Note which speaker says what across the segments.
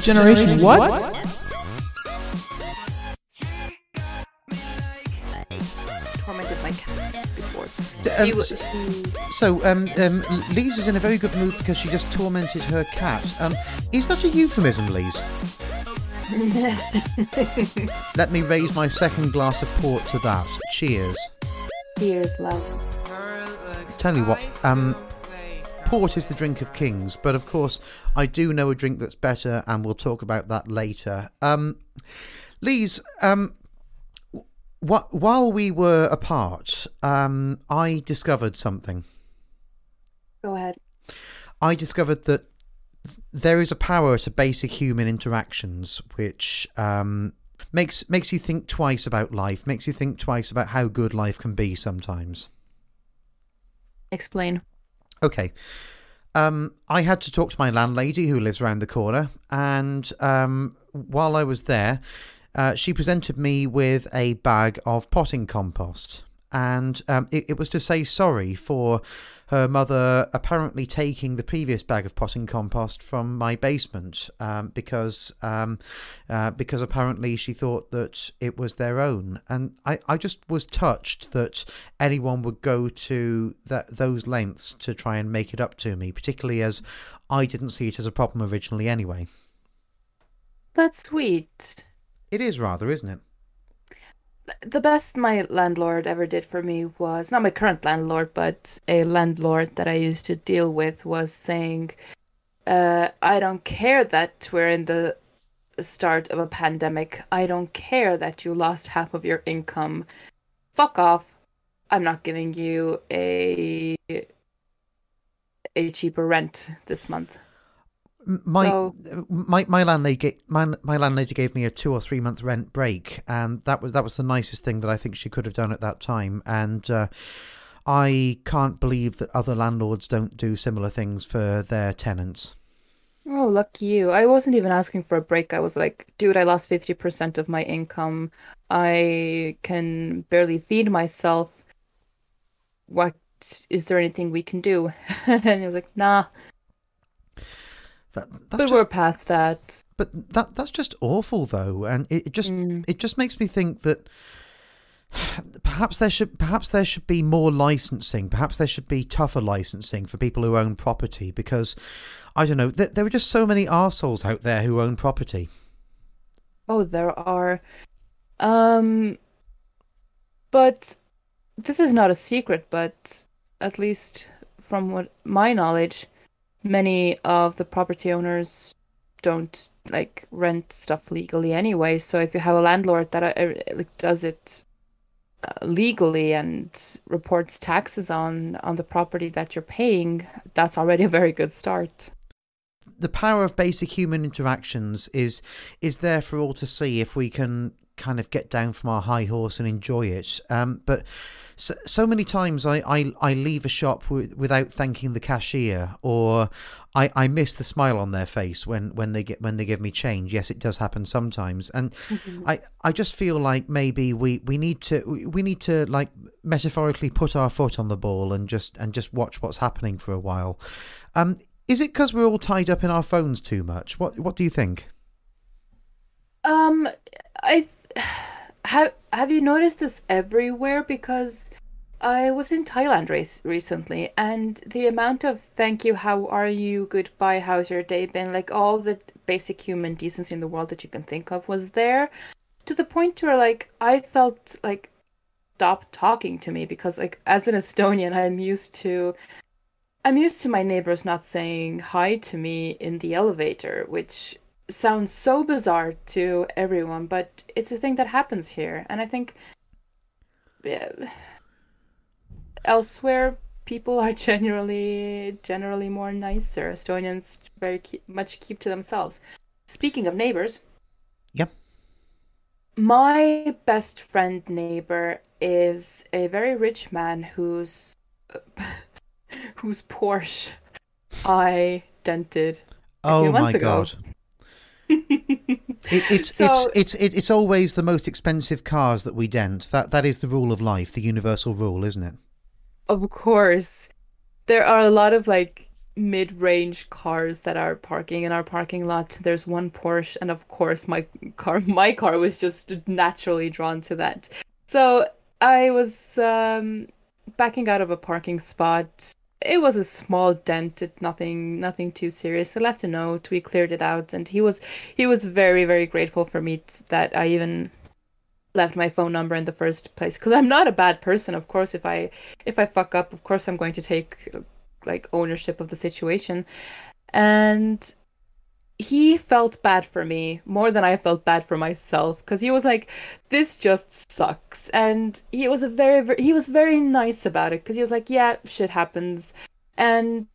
Speaker 1: Generation what?
Speaker 2: tormented my cat before.
Speaker 3: Um,
Speaker 2: was-
Speaker 3: So, um, um, Liis is in a very good mood because she just tormented her cat. Um, is that a euphemism, Liis? Let me raise my second glass of port to that. Cheers.
Speaker 2: Cheers, love.
Speaker 3: Tell you what, um, port is the drink of kings, but of course, I do know a drink that's better, and we'll talk about that later. Um, Liis, um, wh- while we were apart, um, I discovered something.
Speaker 2: Go ahead.
Speaker 3: I discovered that there is a power to basic human interactions which um, makes makes you think twice about life, makes you think twice about how good life can be sometimes.
Speaker 2: Explain.
Speaker 3: Okay. Um, I had to talk to my landlady who lives around the corner, and um, while I was there, uh, she presented me with a bag of potting compost. And um, it, it was to say sorry for her mother apparently taking the previous bag of potting compost from my basement um, because um, uh, because apparently she thought that it was their own. And I, I just was touched that anyone would go to that those lengths to try and make it up to me, particularly as I didn't see it as a problem originally anyway.
Speaker 2: That's sweet.
Speaker 3: It is rather, isn't it?
Speaker 2: The best my landlord ever did for me was not my current landlord, but a landlord that I used to deal with was saying, uh, I don't care that we're in the start of a pandemic. I don't care that you lost half of your income. Fuck off. I'm not giving you a a cheaper rent this month.
Speaker 3: My
Speaker 2: So-
Speaker 3: my my landlady my, my landlady gave me a two or three month rent break, and that was that was the nicest thing that I think she could have done at that time. And uh, I can't believe that other landlords don't do similar things for their tenants.
Speaker 2: Oh, lucky you. I wasn't even asking for a break. I was like, dude, I lost 50% of my income. I can barely feed myself. What is there anything we can do? and he was like, nah,
Speaker 3: That,
Speaker 2: but
Speaker 3: that's
Speaker 2: we're past that.
Speaker 3: but that that's just awful though, and it, it just
Speaker 2: Mm.
Speaker 3: it just makes me think that perhaps there should perhaps there should be more licensing. Perhaps there should be tougher licensing for people who own property because I don't know. There, there are just so many arseholes out there who own property.
Speaker 2: Oh, there are. Um, but this is not a secret, but at least from what my knowledge, many of the property owners don't like rent stuff legally anyway. So if you have a landlord that uh, like does it uh, legally and reports taxes on on the property that you're paying, that's already a very good start.
Speaker 3: the power of basic human interactions is is there for all to see if we can kind of get down from our high horse and enjoy it. Um, but so, so many times I, I, I leave a shop w- without thanking the cashier, or I, I miss the smile on their face when, when they get when they give me change. Yes, it does happen sometimes, and I, I just feel like maybe we, we need to we need to like metaphorically put our foot on the ball and just and just watch what's happening for a while. Um, is it because we're all tied up in our phones too much? What What do you think?
Speaker 2: Um, I th- have have you noticed this everywhere? Because I was in Thailand race recently, and the amount of "thank you," "how are you," "goodbye," "how's your day been," like all the basic human decency in the world that you can think of was there, to the point where like I felt like stop talking to me because like as an Estonian, I'm used to. I'm used to my neighbors not saying hi to me in the elevator, which sounds so bizarre to everyone, but it's a thing that happens here. And I think yeah, elsewhere people are generally generally more nicer. Estonians very keep, much keep to themselves. Speaking of neighbors,
Speaker 3: Yep.
Speaker 2: my best friend neighbor is a very rich man whose whose Porsche I dented
Speaker 3: Oh
Speaker 2: few
Speaker 3: my
Speaker 2: months ago.
Speaker 3: It, it's
Speaker 2: So-
Speaker 3: it's it's it, it's always the most expensive cars that we dent. That that is the rule of life, the universal rule, isn't it?
Speaker 2: Of course. There are a lot of like mid-range cars that are parking in our parking lot. There's one Porsche, and of course my car my car was just naturally drawn to that. So I was um, backing out of a parking spot. It was a small dent, it, nothing nothing too serious. I left a note, we cleared it out, and he was he was very very grateful for me t- that I even left my phone number in the first place because I'm not a bad person. Of course, if I if I fuck up, of course I'm going to take like ownership of the situation. And he felt bad for me more than I felt bad for myself because he was like, "This just sucks," and he was a very, very he was very nice about it because he was like, "Yeah, shit happens," and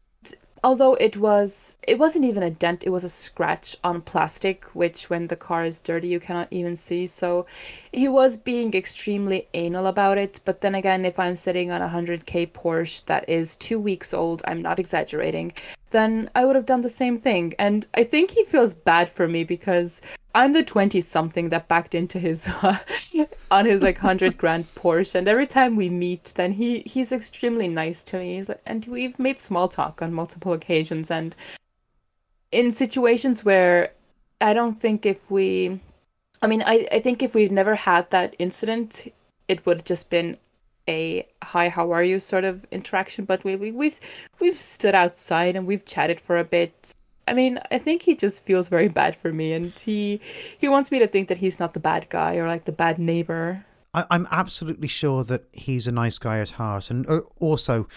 Speaker 2: although it was it wasn't even a dent it was a scratch on plastic which when the car is dirty you cannot even see. So he was being extremely anal about it. But then again if i'm sitting on a 100k porsche that is two weeks old i'm not exaggerating then i would have done the same thing. And i think he feels bad for me because I'm the 20 something that backed into his uh, on his like 100 grand Porsche and every time we meet then he he's extremely nice to me. Like, and we've made small talk on multiple occasions and in situations where I don't think if we I mean I I think if we've never had that incident it would have just been a hi how are you sort of interaction but we, we we've we've stood outside and we've chatted for a bit I mean, I think he just feels very bad for me, and he he wants me to think that he's not the bad guy or like the bad neighbor.
Speaker 3: I, am absolutely sure that he's a nice guy at heart, and uh, also,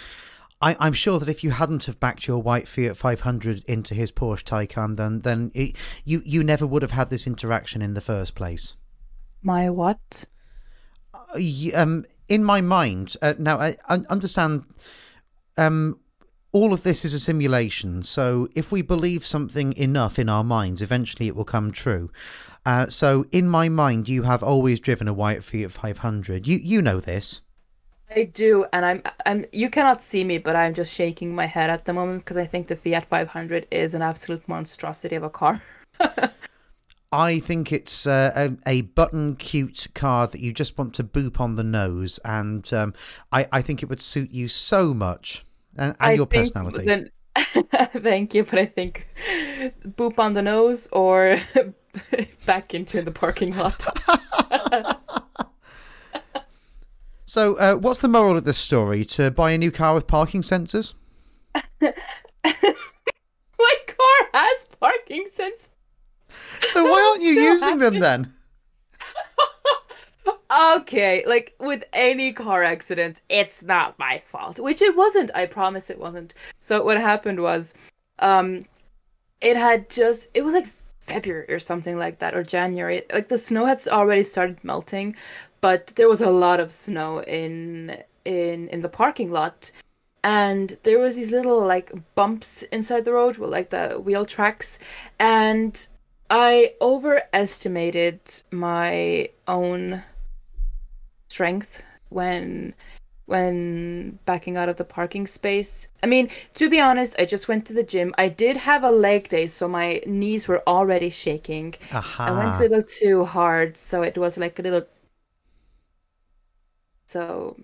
Speaker 3: I, am sure that if you hadn't have backed your white Fiat 500 into his Porsche Taycan, then then it, you you never would have had this interaction in the first place.
Speaker 2: My what?
Speaker 3: Uh, um, in my mind, uh, now I, I understand. Um, all of this is a simulation. So if we believe something enough in our minds, eventually it will come true. Uh, so in my mind, you have always driven a White Fiat 500. You you know this.
Speaker 2: I do, and I'm I'm. You cannot see me, but I'm just shaking my head at the moment because I think the Fiat 500 is an absolute monstrosity of a car.
Speaker 3: I think it's uh, a, a, button cute car that you just want to boop on the nose, and um, I, I think it would suit you so much and, and your personality. Then,
Speaker 2: thank you, but I think boop on the nose or back into the parking lot.
Speaker 3: so, uh, what's the moral of this story? To buy a new car with parking sensors?
Speaker 2: My car has parking sensors.
Speaker 3: So why aren't you using them then?
Speaker 2: Okay, like with any car accident, it's not my fault, which it wasn't. I promise it wasn't. So what happened was, um, it had just it was like February or something like that or January. Like the snow had already started melting, but there was a lot of snow in in in the parking lot. And there was these little like bumps inside the road with like the wheel tracks and I overestimated my own strength when when backing out of the parking space. I mean, to be honest, I just went to the gym. I did have a leg day, so my knees were already shaking.
Speaker 3: Aha.
Speaker 2: I went a little too hard, so it was like a little. So.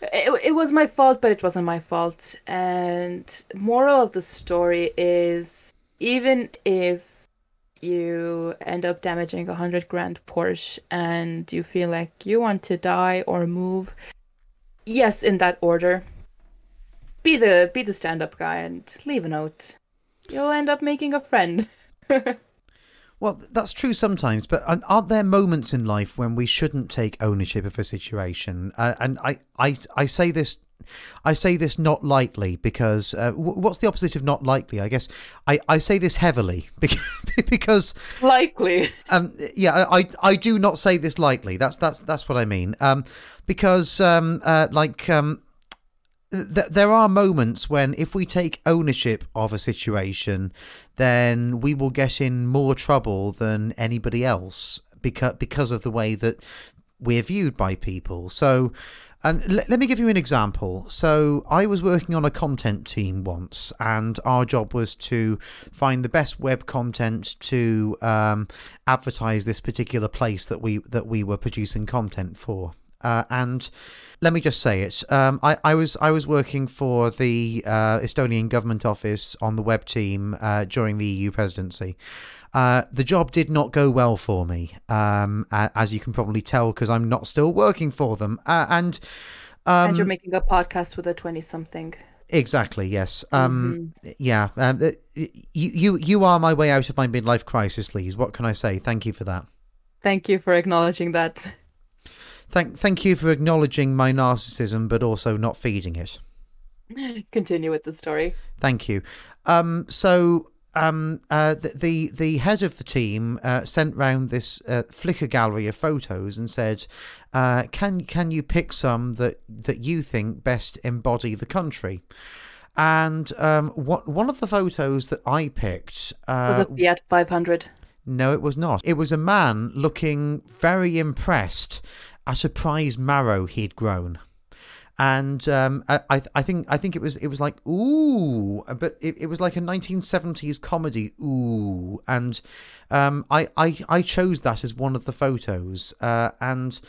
Speaker 2: It, it was my fault, but it wasn't my fault. And moral of the story is even if you end up damaging a hundred grand Porsche and you feel like you want to die or move, yes, in that order. Be the be the stand up guy and leave a note. You'll end up making a friend.
Speaker 3: well, that's true sometimes, but aren't there moments in life when we shouldn't take ownership of a situation? Uh, and I, I, I say this I say this not lightly because uh, what's the opposite of not likely? I guess I, I say this heavily because
Speaker 2: likely.
Speaker 3: Um, yeah, I, I do not say this lightly. That's that's that's what I mean. Um, because um, uh, like um, th- there are moments when if we take ownership of a situation, then we will get in more trouble than anybody else because because of the way that we're viewed by people. So and l- let me give you an example. So, I was working on a content team once, and our job was to find the best web content to um, advertise this particular place that we that we were producing content for. uh, and let me just say it. Um, I, I was I was working for the uh, Estonian government office on the web team uh, during the EU presidency. Uh, the job did not go well for me, um, as you can probably tell, because I'm not still working for them. Uh, and um,
Speaker 2: and you're making a podcast with a twenty-something.
Speaker 3: Exactly. Yes. Um. Mm-hmm. Yeah. Um, you you you are my way out of my midlife crisis, Liis. What can I say? Thank you for that.
Speaker 2: Thank you for acknowledging that.
Speaker 3: Thank thank you for acknowledging my narcissism, but also not feeding it.
Speaker 2: Continue with the story.
Speaker 3: Thank you. Um. So. Um, uh, the, the, the head of the team uh, sent round this uh, Flickr gallery of photos and said, uh, "Can can you pick some that that you think best embody the country?" And um, what one of the photos that I picked
Speaker 2: uh, was a Fiat 500.
Speaker 3: No, it was not. It was a man looking very impressed at a prize marrow he'd grown. And um, I, I think I think it was it was like ooh, but it, it was like a 1970s comedy ooh, and um, I, I I chose that as one of the photos, uh, and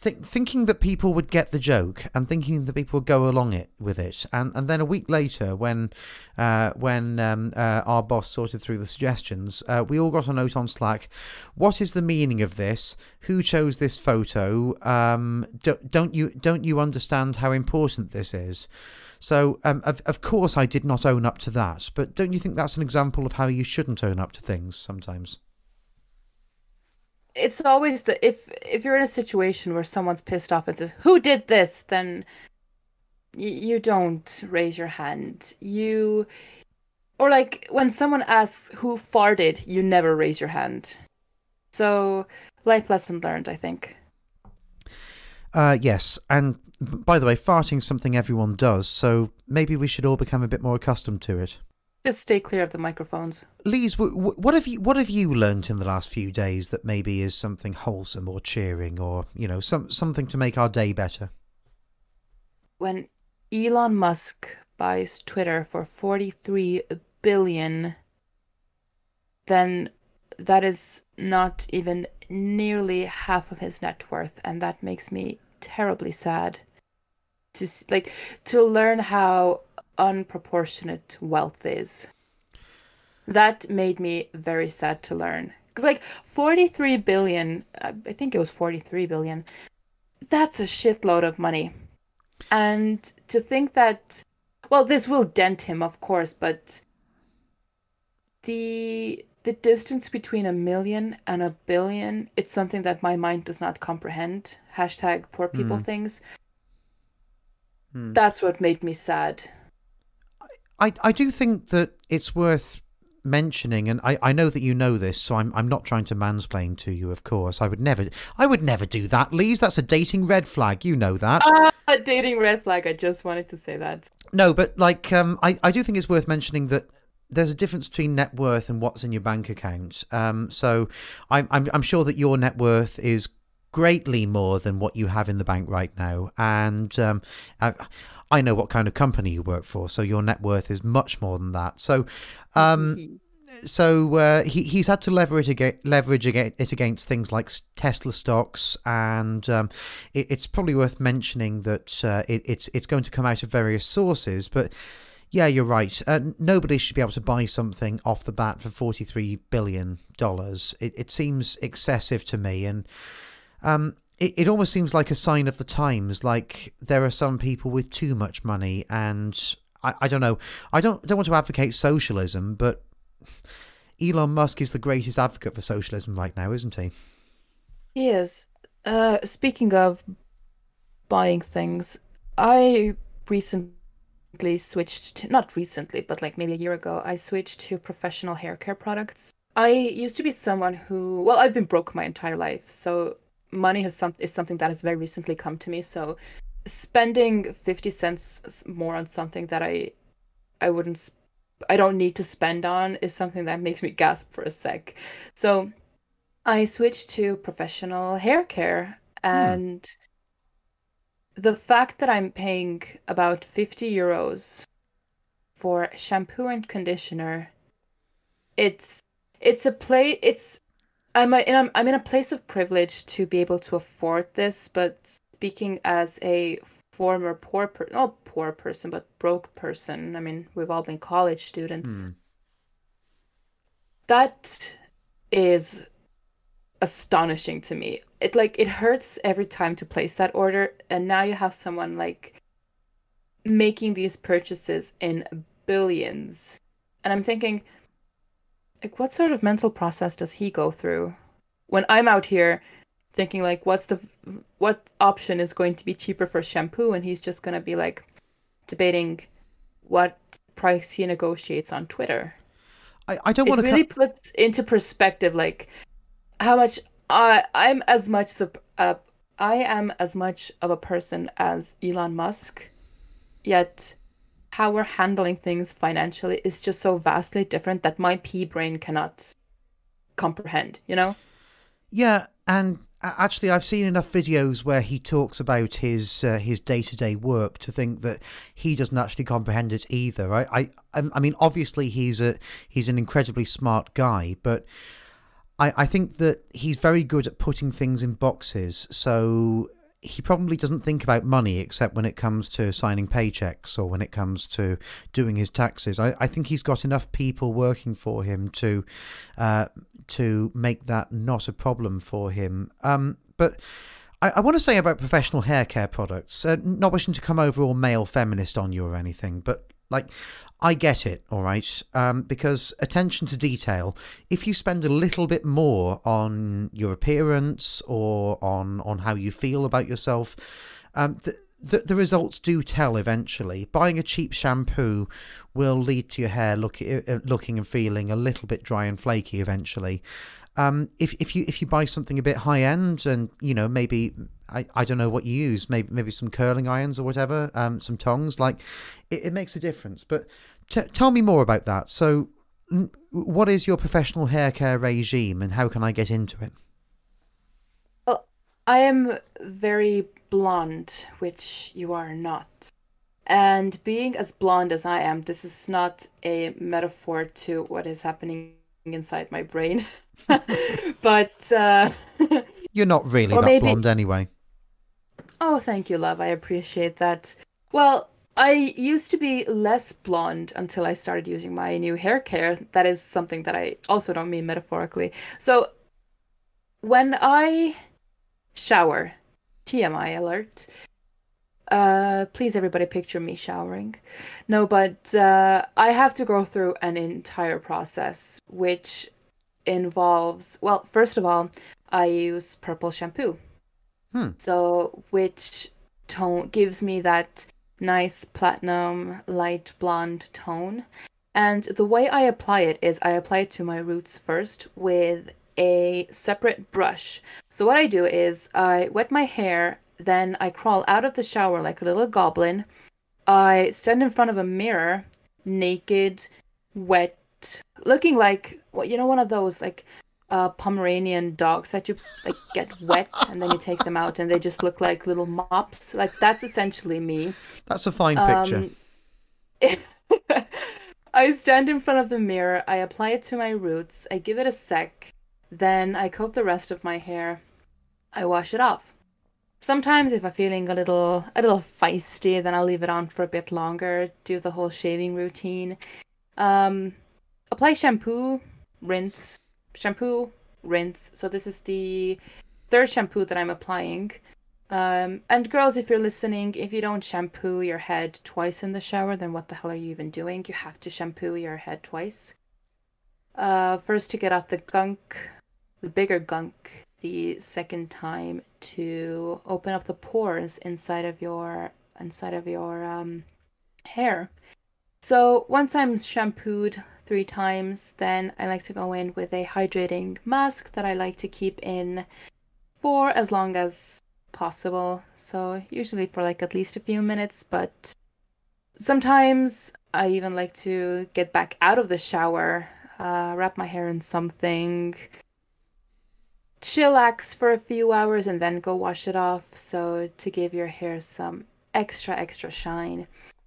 Speaker 3: Think, thinking that people would get the joke and thinking that people would go along it with it, and and then a week later, when uh, when um, uh, our boss sorted through the suggestions, uh, we all got a note on Slack. What is the meaning of this? Who chose this photo? Um, don't, don't you don't you understand how important this is? So, um, of, of course, I did not own up to that, but don't you think that's an example of how you shouldn't own up to things sometimes?
Speaker 2: It's always the if if you're in a situation where someone's pissed off and says who did this? then y- you don't raise your hand. You or like when someone asks who farted you never raise your hand. So life lesson learned i think.
Speaker 3: Uh yes and by the way farting something everyone does so maybe we should all become a bit more accustomed to it
Speaker 2: just stay clear of the microphones.
Speaker 3: Liis, what have you what have you learnt in the last few days that maybe is something wholesome or cheering or you know some something to make our day better?
Speaker 2: When Elon Musk buys Twitter for 43 billion, then that is not even nearly half of his net worth, and that makes me terribly sad. To like to learn how unproportionate wealth is. That made me very sad to learn. Because, like, 43 billion, I think it was 43 billion, that's a shitload of money. And to think that, well, this will dent him, of course, but the the distance between a million and a billion it's something that my mind does not comprehend hashtag poor people mm. things mm. that's what made me sad
Speaker 3: I, I do think that it's worth mentioning, and I, I know that you know this, so I'm I'm not trying to mansplain to you. Of course, I would never I would never do that, Liis. That's a dating red flag. You know that.
Speaker 2: Uh, a dating red flag. I just wanted to say that.
Speaker 3: No, but like um, I I do think it's worth mentioning that there's a difference between net worth and what's in your bank account. Um, so I'm I'm I'm sure that your net worth is greatly more than what you have in the bank right now, and um. I, I know what kind of company you work for, so your net worth is much more than that. So, um, so uh, he he's had to leverage against, leverage it against things like Tesla stocks, and um, it, it's probably worth mentioning that uh, it, it's it's going to come out of various sources, but. Yeah, you're right. Uh, nobody should be able to buy something off the bat for forty-three billion dollars. It, it seems excessive to me, and um, it, it almost seems like a sign of the times. Like there are some people with too much money, and I, I don't know. I don't don't want to advocate socialism, but Elon Musk is the greatest advocate for socialism right now, isn't he?
Speaker 2: He is. Uh, speaking of buying things, I recently switched to, not recently, but like maybe a year ago, I switched to professional hair care products. I used to be someone who, well, I've been broke my entire life. So money has some is something that has very recently come to me. So spending 50 cents more on something that I I wouldn't I don't need to spend on is something that makes me gasp for a sec. So I switched to professional hair care hmm. and hmm. the fact that I'm paying about 50 euros for shampoo and conditioner it's it's a play it's I'm a, in a, I'm in a place of privilege to be able to afford this, but speaking as a former poor person, not poor person but broke person i mean we've all been college students.
Speaker 3: Hmm.
Speaker 2: that is astonishing to me. It like it hurts every time to place that order and now you have someone like making these purchases in billions. And i'm thinking like what sort of mental process does he go through when i'm out here thinking like what's the what option is going to be cheaper for shampoo? And he's just going to be like debating what price he negotiates on twitter.
Speaker 3: I, I don't want to
Speaker 2: really puts into perspective like how much I I'm as much uh, I am as much of a person as Elon Musk, yet how we're handling things financially is just so vastly different that my pea brain cannot comprehend. You know?
Speaker 3: Yeah, and actually, I've seen enough videos where he talks about his uh, his day to day work to think that he doesn't actually comprehend it either. I, I I mean, obviously he's a he's an incredibly smart guy, but I I think that he's very good at putting things in boxes. So he probably doesn't think about money except when it comes to signing paychecks or when it comes to doing his taxes. I, I think he's got enough people working for him to uh, to make that not a problem for him. Um, but I, I want to say about professional hair care products, uh, not wishing to come over all male feminist on you or anything, but like I get it, all right, um, because attention to detail. If you spend a little bit more on your appearance or on on how you feel about yourself, um, the, the the results do tell eventually. Buying a cheap shampoo will lead to your hair look, uh, looking and feeling a little bit dry and flaky eventually. Um, if if you if you buy something a bit high end and you know maybe I, I don't know what you use maybe maybe some curling irons or whatever um some tongs like it, it makes a difference. But t- tell me more about that. So what is your professional hair care regime and how can I get into it?
Speaker 2: Well, I am very blonde, which you are not. And being as blonde as I am, this is not a metaphor to what is happening inside my brain. but uh,
Speaker 3: you're not really that
Speaker 2: maybe-
Speaker 3: blonde anyway
Speaker 2: oh, thank you, love. I appreciate that. Well, I used to be less blonde until I started using my new hair care. That is something that I also don't mean metaphorically. So, when I shower, TMI alert. Uh, please, everybody, picture me showering. No, but uh, I have to go through an entire process, which involves, well, first of all, I use purple shampoo.
Speaker 3: Hmm.
Speaker 2: So, which tone gives me that nice platinum light blonde tone. And the way I apply it is I apply it to my roots first with a separate brush. So what I do is I wet my hair, then I crawl out of the shower like a little goblin. I stand in front of a mirror, naked, wet, looking like what you know one of those like uh, Pomeranian dogs that you like get wet and then you take them out and they just look like little mops. Like that's essentially me.
Speaker 3: that's a fine picture
Speaker 2: Um, I stand in front of the mirror, I apply it to my roots, I give it a sec, then I coat the rest of my hair. I wash it off. Sometimes if I'm feeling a little a little feisty, then I'll leave it on for a bit longer, do the whole shaving routine. Um apply shampoo, rinse, shampoo, rinse. So this is the third shampoo that I'm applying. Um, and girls, if you're listening, if you don't shampoo your head twice in the shower, then what the hell are you even doing? You have to shampoo your head twice. Uh, first to get off the gunk, the bigger gunk. The second time to open up the pores inside of your inside of your um, hair. So once I'm shampooed three times, then I like to go in with a hydrating mask that I like to keep in for as long as possible. So usually for like at least a few minutes, but sometimes I even like to get back out of the shower, uh, wrap my hair in something, chillax for a few hours, and then go wash it off. So to give your hair some extra, extra shine.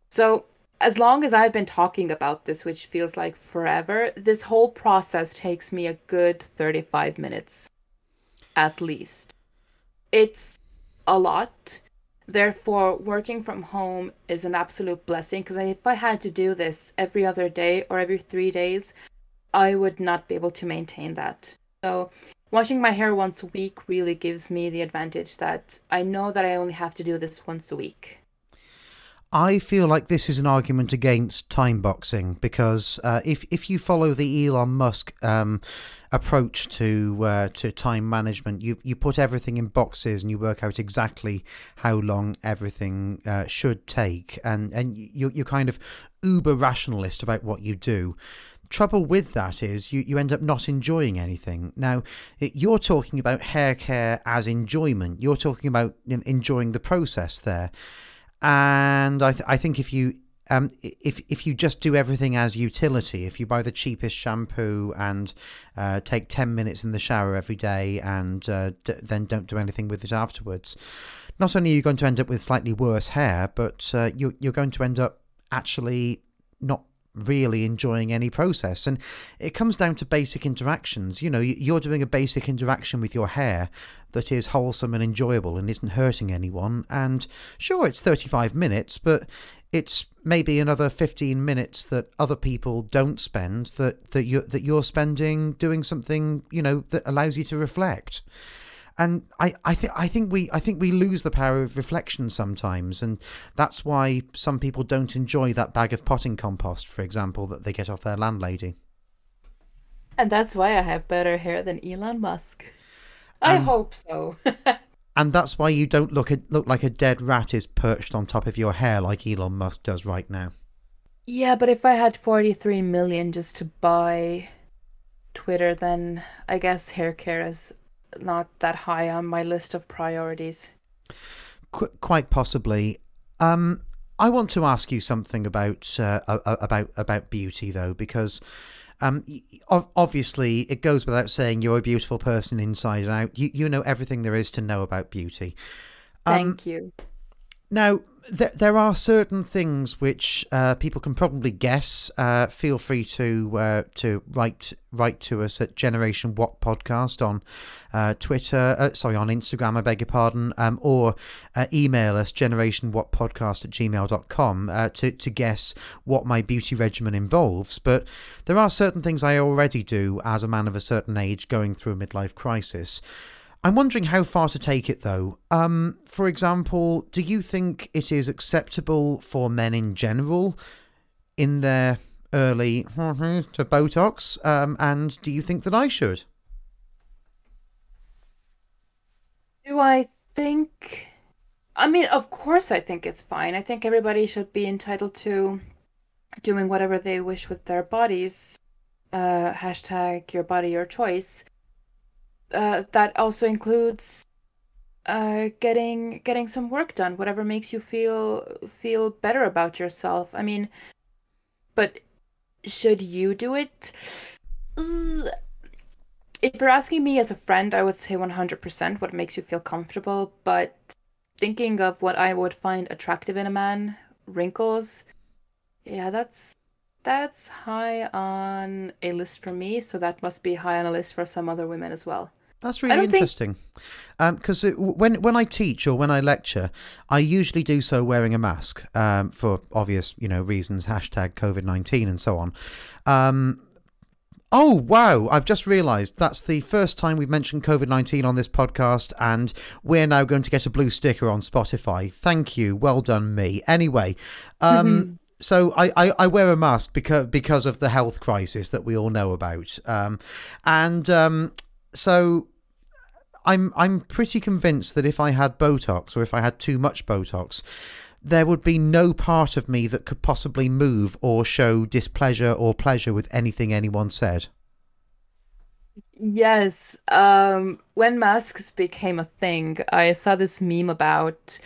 Speaker 2: So as long as I've been talking about this, which feels like forever, this whole process takes me a good 35 minutes at least. It's a lot. Therefore, working from home is an absolute blessing because if I had to do this every other day or every three days, I would not be able to maintain that. So, washing my hair once a week really gives me the advantage that I know that I only have to do this once a week.
Speaker 3: I feel like this is an argument against time boxing because uh, if if you follow the Elon Musk um, approach to uh, to time management, you you put everything in boxes and you work out exactly how long everything uh, should take, and and you you're kind of uber rationalist about what you do trouble with that is you, you end up not enjoying anything. Now, you're talking about hair care as enjoyment. You're talking about enjoying the process there and I, th- I think if you um, if if you just do everything as utility, if you buy the cheapest shampoo and uh, take ten minutes in the shower every day and uh, d- then don't do anything with it afterwards, not only are you going to end up with slightly worse hair, but uh, you, you're going to end up actually not really enjoying any process. And it comes down to basic interactions. You know, you're doing a basic interaction with your hair that is wholesome and enjoyable and isn't hurting anyone. And sure, it's 35 minutes, but it's maybe another 15 minutes that other people don't spend that, that, you, that you're spending doing something, you know, that allows you to reflect and I, I think I think we I think we lose the power of reflection sometimes, and that's why some people don't enjoy that bag of potting compost, for example, that they get off their landlady.
Speaker 2: And that's why I have better hair than Elon Musk. I um, hope so.
Speaker 3: and that's why you don't look look like a dead rat is perched on top of your hair like Elon Musk does right now.
Speaker 2: Yeah, but if I had 43 million just to buy Twitter, then I guess hair care is not that high on my list of priorities.
Speaker 3: Qu- quite possibly. Um, I want to ask you something about uh, about about beauty though, because um, obviously it goes without saying you're a beautiful person inside and out. You you know everything there is to know about beauty.
Speaker 2: Um, Thank you.
Speaker 3: Now, there, there are certain things which uh, people can probably guess. Uh, feel free to uh, to write write to us at Generation What Podcast on uh, Twitter, uh, sorry, on Instagram, I beg your pardon, um, or uh, email us Generation What Podcast at gmail.com uh, to, to guess what my beauty regimen involves. But there are certain things I already do as a man of a certain age going through a midlife crisis. I'm wondering how far to take it though. Um, for example, do you think it is acceptable for men in general in their early to Botox? Um, and do you think that I should?
Speaker 2: Do I think? I mean, of course, I think it's fine. I think everybody should be entitled to doing whatever they wish with their bodies. Uh, hashtag your body, your choice uh, that also includes uh, getting getting some work done, whatever makes you feel feel better about yourself. I mean, but should you do it? If you're asking me as a friend, I would say 100% what makes you feel comfortable. But thinking of what I would find attractive in a man, wrinkles, yeah, that's that's high on a list for me. So that must be high on a list for some other women as well.
Speaker 3: That's really interesting. Because think... um, when when I teach or when I lecture, I usually do so wearing a mask um, for obvious you know reasons. Hashtag COVID nineteen and so on. Um, oh wow! I've just realised that's the first time we've mentioned COVID nineteen on this podcast, and we're now going to get a blue sticker on Spotify. Thank you. Well done, me. Anyway. Um, mm-hmm so I, I, I, wear a mask because because of the health crisis that we all know about, um, and um, so I'm I'm pretty convinced that if I had Botox or if I had too much Botox, there would be no part of me that could possibly move or show displeasure or pleasure with anything anyone said.
Speaker 2: Yes. Um, when masks became a thing, I saw this meme about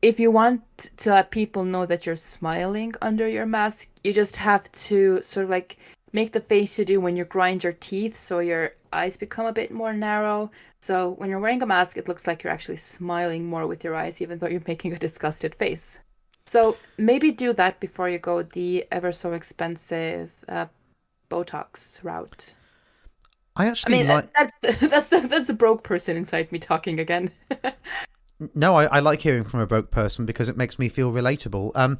Speaker 2: if you want to let people know that you're smiling under your mask, you just have to sort of like make the face you do when you grind your teeth so your eyes become a bit more narrow. So when you're wearing a mask, it looks like you're actually smiling more with your eyes, even though you're making a disgusted face. So maybe do that before you go the ever so expensive uh, Botox route.
Speaker 3: I actually I
Speaker 2: mean,
Speaker 3: like.
Speaker 2: that's the, that's the that's the broke person inside me talking again.
Speaker 3: No, I, I like hearing from a broke person because it makes me feel relatable. Um,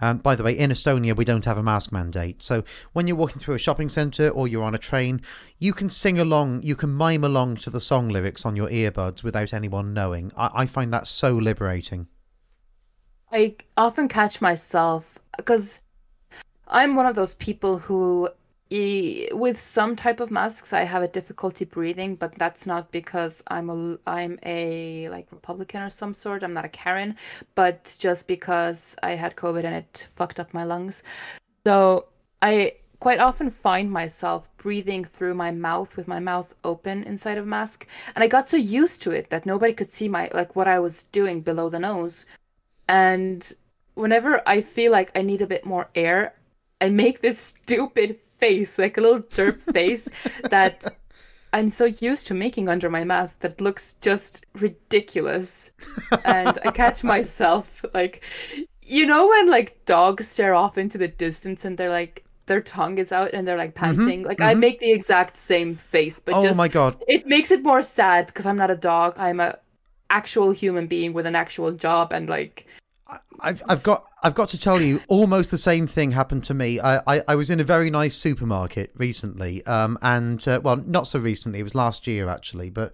Speaker 3: um, by the way, in Estonia, we don't have a mask mandate. So when you're walking through a shopping centre or you're on a train, you can sing along, you can mime along to the song lyrics on your earbuds without anyone knowing. I, I find that so liberating.
Speaker 2: I often catch myself because I'm one of those people who, with some type of masks, I have a difficulty breathing, but that's not because I'm a I'm a like Republican or some sort. I'm not a Karen, but just because I had COVID and it fucked up my lungs. So I quite often find myself breathing through my mouth with my mouth open inside of mask, and I got so used to it that nobody could see my like what I was doing below the nose. And whenever I feel like I need a bit more air, I make this stupid face, like a little derp face that I'm so used to making under my mask that looks just ridiculous. And I catch myself like, you know, when like dogs stare off into the distance and they're like, their tongue is out and they're like mm-hmm. panting. Like I mm-hmm. make the exact same face, but
Speaker 3: oh
Speaker 2: just
Speaker 3: my god.
Speaker 2: it makes it more sad because I'm not a dog. I'm a actual human being with an actual job and like
Speaker 3: I've, I've got I've got to tell you, almost the same thing happened to me. I, I, I was in a very nice supermarket recently, um, and uh, well, not so recently. It was last year actually, but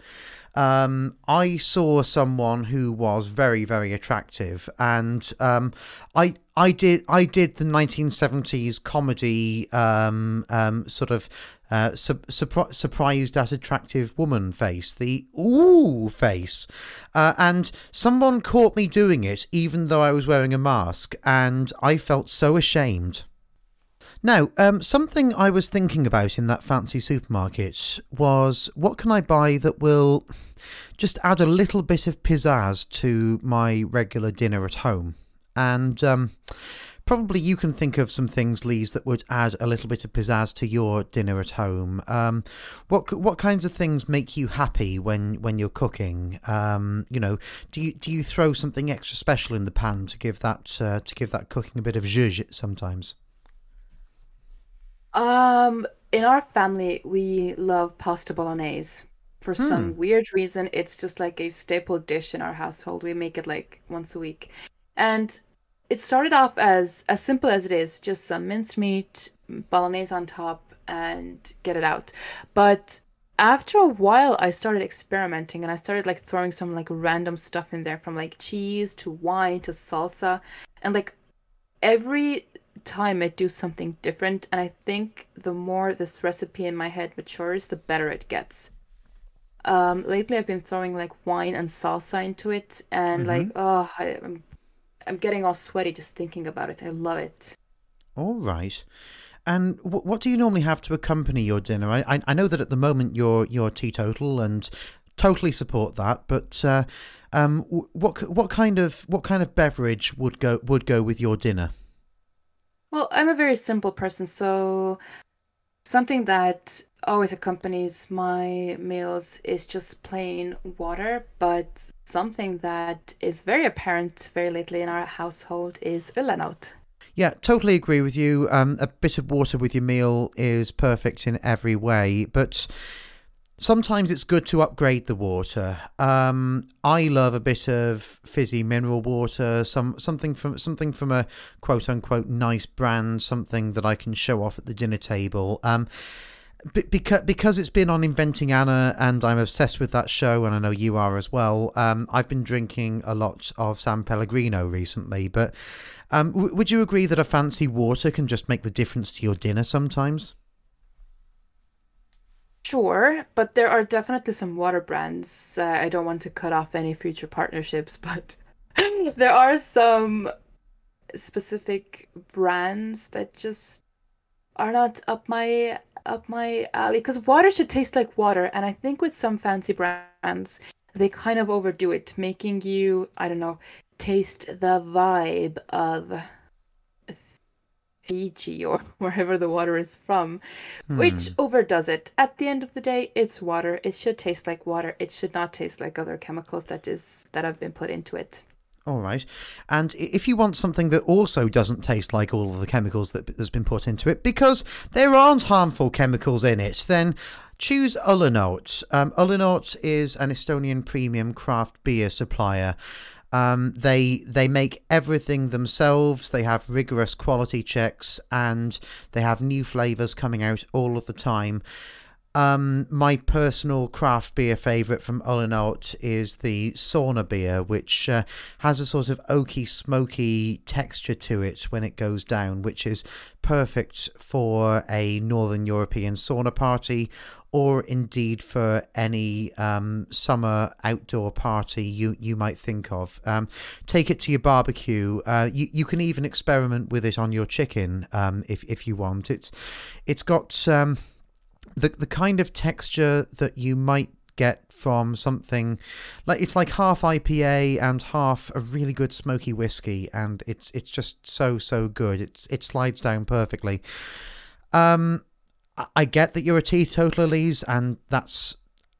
Speaker 3: um, I saw someone who was very very attractive, and um, I I did I did the 1970s comedy um, um, sort of uh, su- surpri- surprised at attractive woman face, the ooh face. Uh, and someone caught me doing it, even though I was wearing a mask, and I felt so ashamed. Now, um, something I was thinking about in that fancy supermarket was what can I buy that will just add a little bit of pizzazz to my regular dinner at home? And um, probably you can think of some things, Liis, that would add a little bit of pizzazz to your dinner at home. Um, what what kinds of things make you happy when, when you're cooking? Um, you know, do you do you throw something extra special in the pan to give that uh, to give that cooking a bit of zhuzh sometimes?
Speaker 2: Um in our family we love pasta bolognese. For some weird reason, it's just like a staple dish in our household. We make it like once a week. And it started off as as simple as it is, just some minced meat, bolognese on top, and get it out. But after a while, I started experimenting and I started like throwing some like random stuff in there from like cheese to wine to salsa. And like every time I do something different, and I think the more this recipe in my head matures, the better it gets. Um, lately I've been throwing like wine and salsa into it, and like, oh, I, I'm I'm getting all sweaty just thinking about it. I love it.
Speaker 3: All right. And wh- what do you normally have to accompany your dinner? I, I know that at the moment you're you're teetotal and totally support that, but uh, um, wh- what what kind of what kind of beverage would go would go with your dinner?
Speaker 2: Well, I'm a very simple person, so something that always accompanies my meals is just plain water, but something that is very apparent very lately in our household is Õllenaut.
Speaker 3: Yeah, totally agree with you. Um, a bit of water with your meal is perfect in every way, but sometimes it's good to upgrade the water. Um, I love a bit of fizzy mineral water, some something from something from a quote unquote nice brand, something that I can show off at the dinner table. Um, because because it's been on inventing Anna, and I'm obsessed with that show, and I know you are as well. Um, I've been drinking a lot of San Pellegrino recently, but um, w- would you agree that a fancy water can just make the difference to your dinner sometimes?
Speaker 2: Sure, but there are definitely some water brands. Uh, I don't want to cut off any future partnerships, but there are some specific brands that just are not up my up my alley because water should taste like water, and I think with some fancy brands, they kind of overdo it, making you, I don't know, taste the vibe of Fiji or wherever the water is from, which overdoes it. At the end of the day, it's water. It should taste like water. It should not taste like other chemicals that is that have been put into it.
Speaker 3: All right. And if you want something that also doesn't taste like all of the chemicals that has been put into it, because there aren't harmful chemicals in it, then choose Õllenaut. Um, is an Estonian premium craft beer supplier. Um, they they make everything themselves. They have rigorous quality checks, and they have new flavors coming out all of the time. Um, my personal craft beer favourite from Õllenaut is the sauna beer, which uh, has a sort of oaky, smoky texture to it when it goes down, which is perfect for a Northern European sauna party or indeed for any um, summer outdoor party you, you might think of. Um, take it to your barbecue. Uh, you, you can even experiment with it on your chicken um, if, if you want. It's, it's got um, the the kind of texture that you might get from something like it's like half IPA and half a really good smoky whiskey, and it's it's just so so good. It's it slides down perfectly. Um, I get that you're a teetotaler, Liis, and that's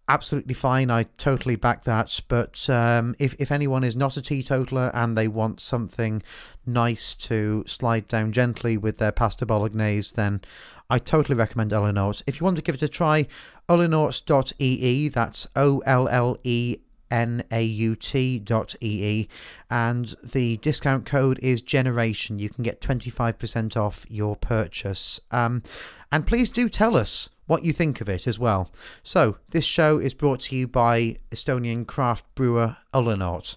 Speaker 3: absolutely fine. I totally back that. But um, if if anyone is not a teetotaler and they want something nice to slide down gently with their pasta bolognese, then I totally recommend Õllenaut. If you want to give it a try, ollenaut.ee, that's O L L E N A U T dot E and the discount code is generation. You can get 25% off your purchase. Um, and please do tell us what you think of it as well. So, this show is brought to you by Estonian craft brewer Õllenaut.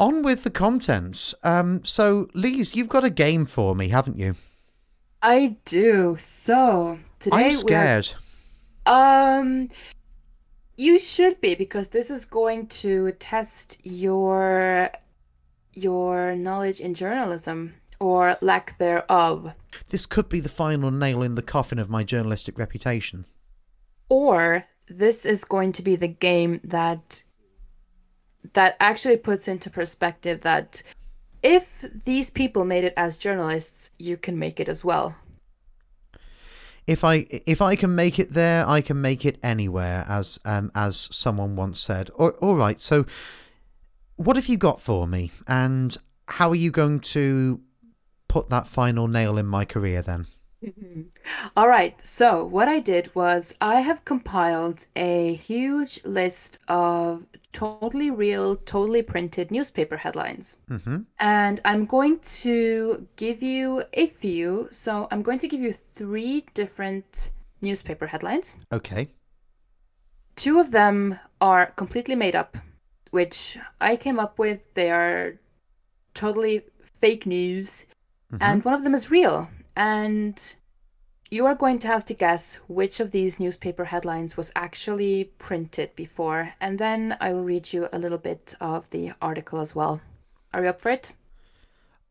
Speaker 3: On with the content. Um, so, Liis, you've got a game for me, haven't you?
Speaker 2: I do. So today
Speaker 3: I'm scared.
Speaker 2: um, you should be because this is going to test your your knowledge in journalism or lack thereof.
Speaker 3: This could be the final nail in the coffin of my journalistic reputation.
Speaker 2: Or this is going to be the game that that actually puts into perspective that if these people made it as journalists, you can make it as well.
Speaker 3: If I if I can make it there, I can make it anywhere, as um as someone once said. All right, so what have you got for me, and how are you going to put that final nail in my career then?
Speaker 2: All right. So, what I did was I have compiled a huge list of totally real, totally printed newspaper headlines.
Speaker 3: Mm-hmm.
Speaker 2: And I'm going to give you a few. So, I'm going to give you three different newspaper headlines.
Speaker 3: Okay.
Speaker 2: Two of them are completely made up, which I came up with. They are totally fake news. Mm-hmm. And one of them is real. And you are going to have to guess which of these newspaper headlines was actually printed before, and then I will read you a little bit of the article as well. Are you up for it?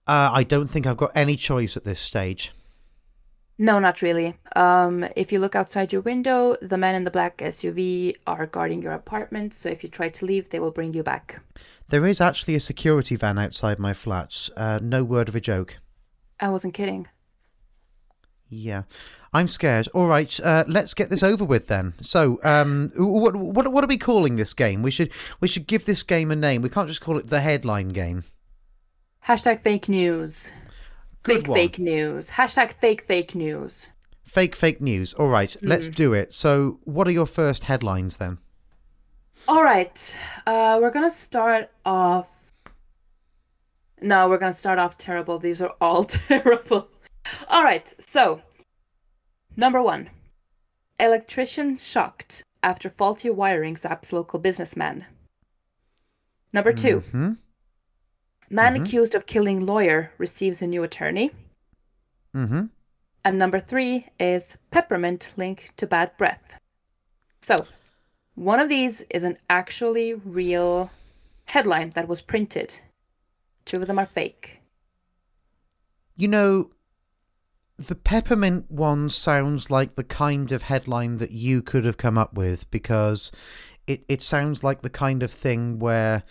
Speaker 3: Uh, I don't think I've got any choice at this stage.
Speaker 2: No, not really. Um, if you look outside your window, the men in the black SUV are guarding your apartment, so if you try to leave, they will bring you back.
Speaker 3: There is actually a security van outside my flat. Uh, no word of a joke.
Speaker 2: I wasn't kidding.
Speaker 3: Yeah, I'm scared. All right, uh, let's get this over with then. So, um, what what what are we calling this game? We should we should give this game a name. We can't just call it the headline game.
Speaker 2: Hashtag fake news.
Speaker 3: Good
Speaker 2: fake
Speaker 3: one.
Speaker 2: fake news. Hashtag fake fake news.
Speaker 3: Fake fake news. All right,
Speaker 2: Hmm.
Speaker 3: let's do it. So, what are your first headlines then?
Speaker 2: All right, uh, we're gonna start off. No, we're gonna start off terrible. These are all terrible. All right, so number one electrician shocked after faulty wiring zaps local businessman. Number 2
Speaker 3: hmm
Speaker 2: man
Speaker 3: Mhm.
Speaker 2: accused of killing lawyer receives a new attorney.
Speaker 3: hmm
Speaker 2: And number three is peppermint link to bad breath. So, one of these is an actually real headline that was printed. Two of them are fake.
Speaker 3: You know, the peppermint one sounds like the kind of headline that you could have come up with because it, it sounds like the kind of thing where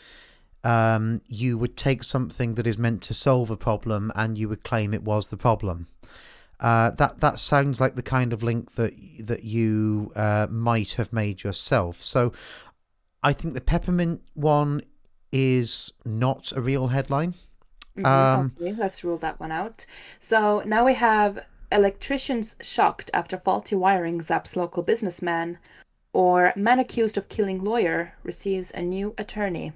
Speaker 3: um, you would take something that is meant to solve a problem and you would claim it was the problem. Uh, that that sounds like the kind of link that that you uh, might have made yourself. So, I think the peppermint one is not a real headline.
Speaker 2: Mhm,
Speaker 3: Um,
Speaker 2: okay, let's rule that one out. So now we have electricians shocked after faulty wiring zaps local businessman, or man accused of killing lawyer receives a new attorney.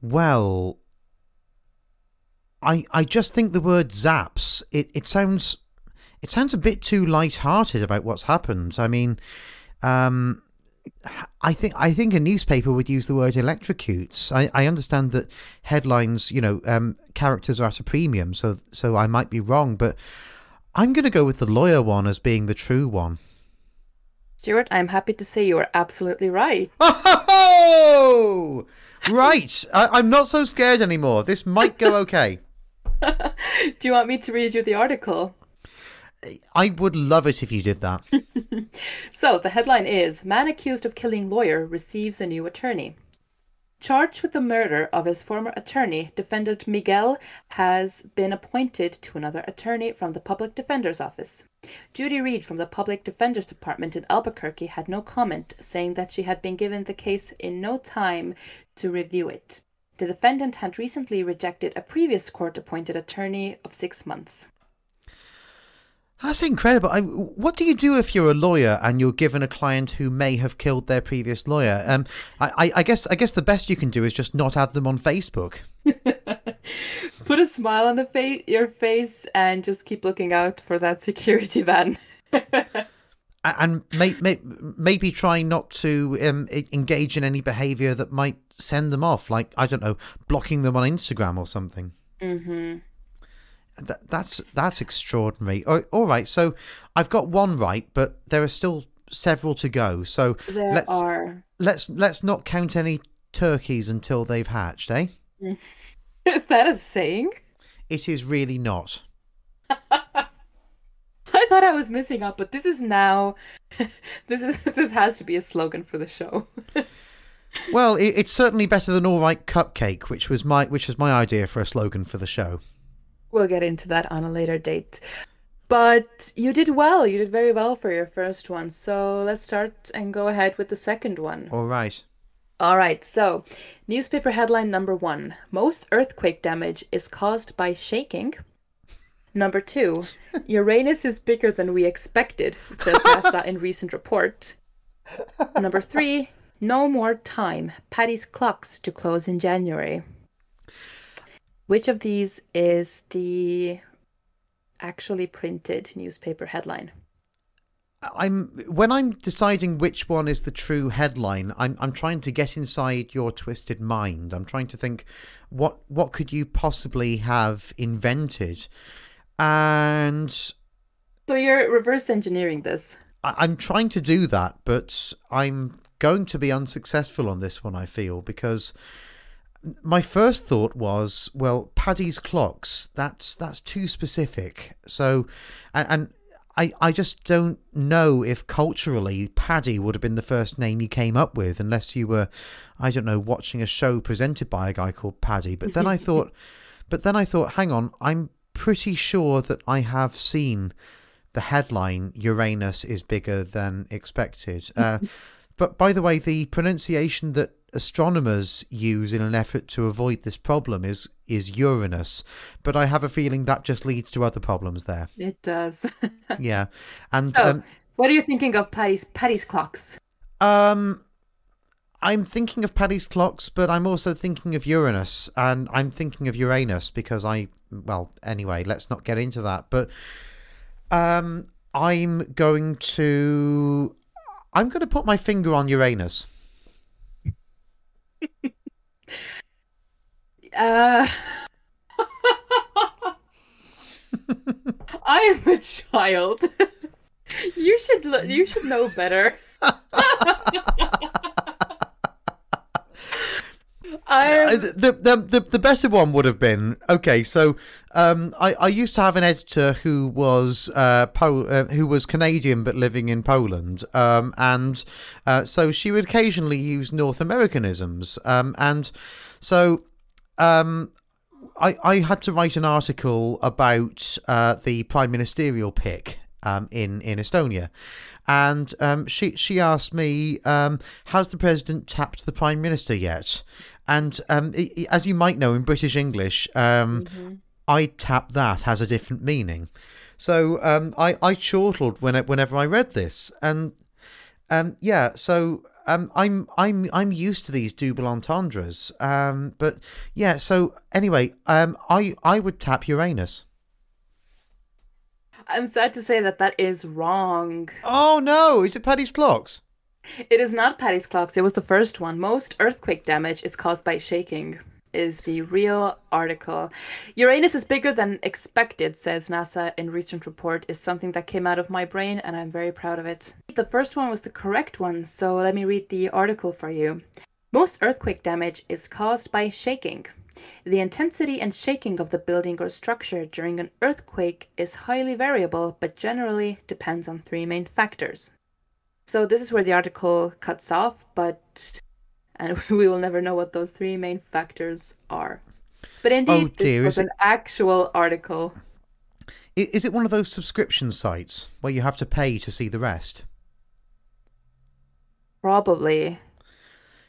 Speaker 3: Well, I I just think the word zaps it, it sounds it sounds a bit too light-hearted about what's happened. I mean, um, I think I think a newspaper would use the word electrocutes. I, I understand that headlines, you know, um, characters are at a premium, so so I might be wrong, but I'm going to go with the lawyer one as being the true one.
Speaker 2: Stuart, I'm happy to say you are absolutely right.
Speaker 3: Oh, right. I, I'm not so scared anymore. This might go okay.
Speaker 2: Do you want me to read you the article?
Speaker 3: I would love it if you did that.
Speaker 2: So the headline is Man accused of killing lawyer receives a new attorney. Charged with the murder of his former attorney, defendant Miguel has been appointed to another attorney from the Public Defender's Office. Judy Reed from the Public Defender's Department in Albuquerque had no comment, saying that she had been given the case in no time to review it. The defendant had recently rejected a previous court appointed attorney of six months.
Speaker 3: That's incredible. I, what do you do if you're a lawyer and you're given a client who may have killed their previous lawyer? Um, I, I, I guess I guess the best you can do is just not add them on Facebook.
Speaker 2: Put a smile on the fa- your face and just keep looking out for that security van.
Speaker 3: And may, may, maybe try not to um, engage in any behavior that might send them off, like I don't know, blocking them on Instagram or something.
Speaker 2: mm-hmm.
Speaker 3: That, that's that's extraordinary. All, all right, so I've got one right, but there are still several to go. So
Speaker 2: There
Speaker 3: let's
Speaker 2: are.
Speaker 3: let's let's not count any turkeys until they've hatched, eh?
Speaker 2: Is that a saying?
Speaker 3: It is really not.
Speaker 2: I thought I was missing out, but this is now. this is this has to be a slogan for the show.
Speaker 3: Well, it, it's certainly better than all right cupcake, which was my which was my idea for a slogan for the show.
Speaker 2: We'll get into that on a later date. But you did well. You did very well for your first one. So let's start and go ahead with the second one.
Speaker 3: All right.
Speaker 2: All right, so newspaper headline number one Most earthquake damage is caused by shaking. Number two, Uranus is bigger than we expected, says NASA in recent report. Number three, no more time. Paddy's clocks to close in January. Which of these is the actually printed newspaper headline?
Speaker 3: I'm when I'm deciding which one is the true headline, I'm I'm trying to get inside your twisted mind. I'm trying to think what what could you possibly have invented? And
Speaker 2: So you're reverse engineering this.
Speaker 3: I, I'm trying to do that, but I'm going to be unsuccessful on this one, I feel, because my first thought was, well, Paddy's clocks, that's that's too specific. So and, and I, I just don't know if culturally Paddy would have been the first name you came up with unless you were, I don't know, watching a show presented by a guy called Paddy. But then I thought, but then I thought, hang on, I'm pretty sure that I have seen the headline Uranus is bigger than expected. Uh, but by the way, the pronunciation that astronomers use in an effort to avoid this problem is is Uranus, but I have a feeling that just leads to other problems there.
Speaker 2: It does.
Speaker 3: Yeah, and
Speaker 2: So,
Speaker 3: um,
Speaker 2: what are you thinking of Paddy's Paddy's clocks?
Speaker 3: um, I'm thinking of Paddy's clocks, but I'm also thinking of Uranus, and I'm thinking of Uranus because I well, anyway, let's not get into that. But um, I'm going to I'm going to put my finger on Uranus.
Speaker 2: Uh, I am a child. you should lo- you should know better. I
Speaker 3: Uh, the, the the the better one would have been okay. So, um, I, I used to have an editor who was uh, uh who was Canadian but living in Poland, um, and uh, so she would occasionally use North Americanisms, um, and so um, I I had to write an article about uh, the prime ministerial pick um, in in Estonia, and um, she she asked me, um, "Has the president tapped the prime minister yet?" And um, i- i- as you might know, in British English, um, I tap that has a different meaning. So um, I I chortled when whenever I read this, and um, yeah, so um, I'm I'm I'm used to these double entendres. Um, but yeah, so anyway, um, I I would tap Uranus.
Speaker 2: I'm sad to say that that is wrong.
Speaker 3: Oh no! Is it Paddy's clocks?
Speaker 2: It is not Paddy's clocks. It was the first one. Most earthquake damage is caused by shaking. Is the real article. Uranus is bigger than expected, says NASA in recent report, is something that came out of my brain, and I'm very proud of it. The first one was the correct one, so let me read the article for you. Most earthquake damage is caused by shaking. The intensity and shaking of the building or structure during an earthquake is highly variable, but generally depends on three main factors. So this is where the article cuts off, but and we will never know what those three main factors are. But indeed,
Speaker 3: Oh, dear,
Speaker 2: this was
Speaker 3: is
Speaker 2: an actual article.
Speaker 3: Is it one of those subscription sites where you have to pay to see the rest?
Speaker 2: Probably.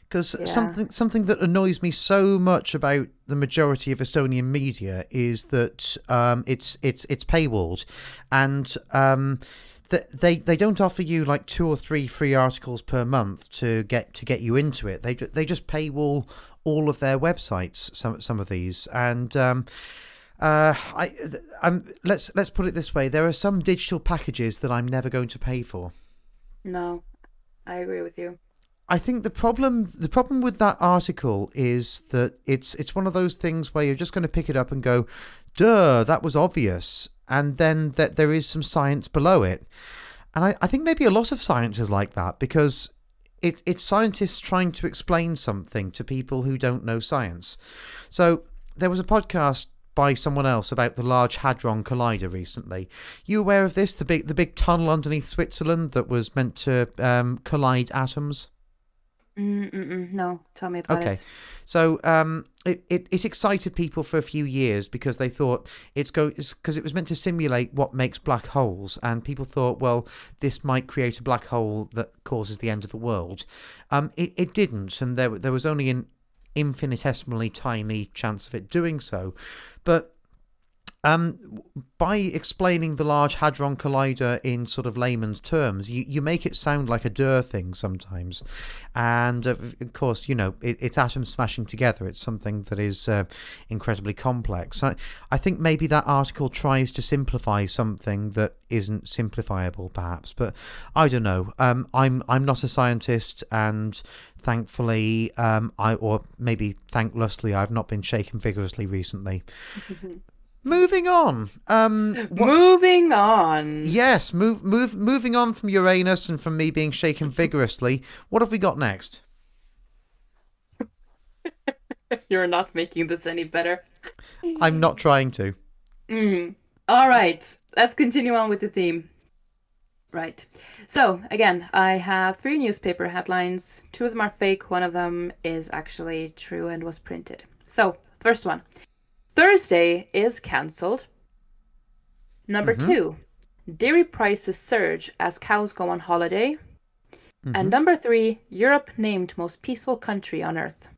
Speaker 3: Because
Speaker 2: Yeah.
Speaker 3: something something that annoys me so much about the majority of Estonian media is that um, it's it's it's paywalled, and um, th- they they don't offer you like two or three free articles per month to get to get you into it. They they just paywall all of their websites. Some some of these and. Um, uh, I, um, let's let's put it this way: there are some digital packages that I'm never going to pay for.
Speaker 2: No, I agree with you.
Speaker 3: I think the problem the problem with that article is that it's it's one of those things where you're just going to pick it up and go, "Duh, that was obvious," and then that there is some science below it, and I, I think maybe a lot of science is like that because it it's scientists trying to explain something to people who don't know science. So there was a podcast by someone else about the Large Hadron Collider recently. You aware of this? The big the big tunnel underneath Switzerland that was meant to um, collide atoms.
Speaker 2: Mm-mm-mm. No, tell me about it.
Speaker 3: Okay.
Speaker 2: it.
Speaker 3: So um, it, it, it excited people for a few years because they thought it's go because it was meant to simulate what makes black holes, and people thought, well, this might create a black hole that causes the end of the world. Um, it, it didn't, and there there was only an infinitesimally tiny chance of it doing so, but. Um, by explaining the Large Hadron Collider in sort of layman's terms, you, you make it sound like a Dur thing sometimes. And uh, of course, you know, it, it's atoms smashing together. It's something that is uh, incredibly complex. I, I think maybe that article tries to simplify something that isn't simplifiable, perhaps. But I don't know. Um, I'm I'm not a scientist, and thankfully, um, I or maybe thanklessly, I've not been shaken vigorously recently. Moving on. Um,
Speaker 2: Moving on.
Speaker 3: Yes, move, move, moving on from Uranus and from me being shaken vigorously. What have we got next?
Speaker 2: You're not making this any better.
Speaker 3: I'm not trying to.
Speaker 2: Mm. All right, let's continue on with the theme. Right. So, again, I have three newspaper headlines. Two of them are fake, one of them is actually true and was printed. So, first one Thursday is cancelled. Number
Speaker 3: Mhm.
Speaker 2: two, dairy prices surge as cows go on holiday.
Speaker 3: Mhm.
Speaker 2: And number three, Europe named most peaceful country on earth.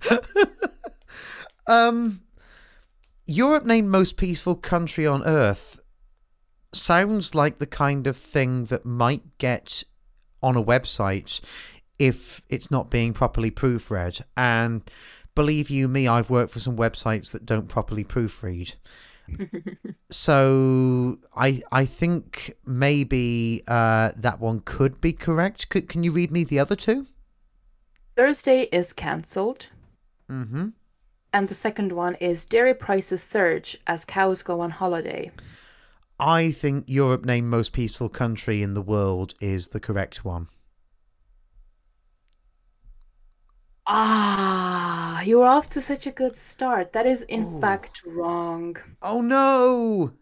Speaker 3: Um, Europe named most peaceful country on earth sounds like the kind of thing that might get on a website if it's not being properly proofread. And believe you me, I've worked for some websites that don't properly proofread. so I I think maybe uh, that one could be correct. Could, can you read me the other two?
Speaker 2: Thursday is cancelled.
Speaker 3: Mm-hmm.
Speaker 2: And the second one is dairy prices surge as cows go on holiday.
Speaker 3: I think Europe named most peaceful country in the world is the correct one.
Speaker 2: Ah, Ah, you were off to such a good start. That is, in
Speaker 3: Oh.
Speaker 2: fact, wrong.
Speaker 3: Oh no!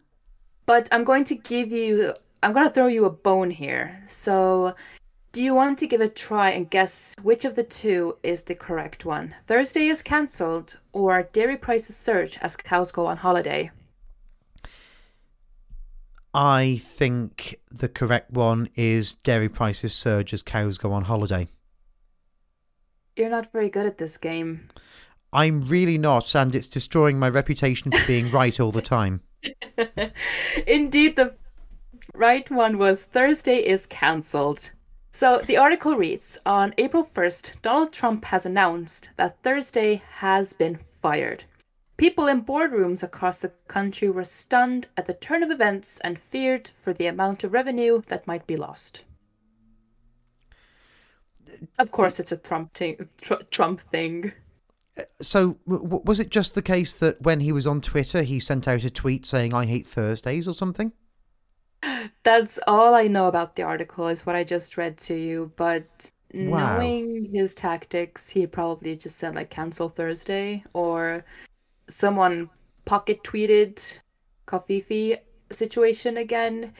Speaker 2: But I'm going to give you, I'm going to throw you a bone here. So, do you want to give a try and guess which of the two is the correct one? Thursday is cancelled, or dairy prices surge as cows go on holiday?
Speaker 3: I think the correct one is dairy prices surge as cows go on holiday.
Speaker 2: You're not very good at this game.
Speaker 3: I'm really not, and it's destroying my reputation for being right all the time.
Speaker 2: Indeed, the right one was Thursday is cancelled. So the article reads On April 1st, Donald Trump has announced that Thursday has been fired. People in boardrooms across the country were stunned at the turn of events and feared for the amount of revenue that might be lost. Of course, it's a Trump, t- tr- Trump thing.
Speaker 3: So, w- was it just the case that when he was on Twitter, he sent out a tweet saying, I hate Thursdays or something?
Speaker 2: That's all I know about the article, is what I just read to you. But
Speaker 3: Wow.
Speaker 2: knowing his tactics, he probably just said, like, cancel Thursday, or someone pocket tweeted covfefe situation again.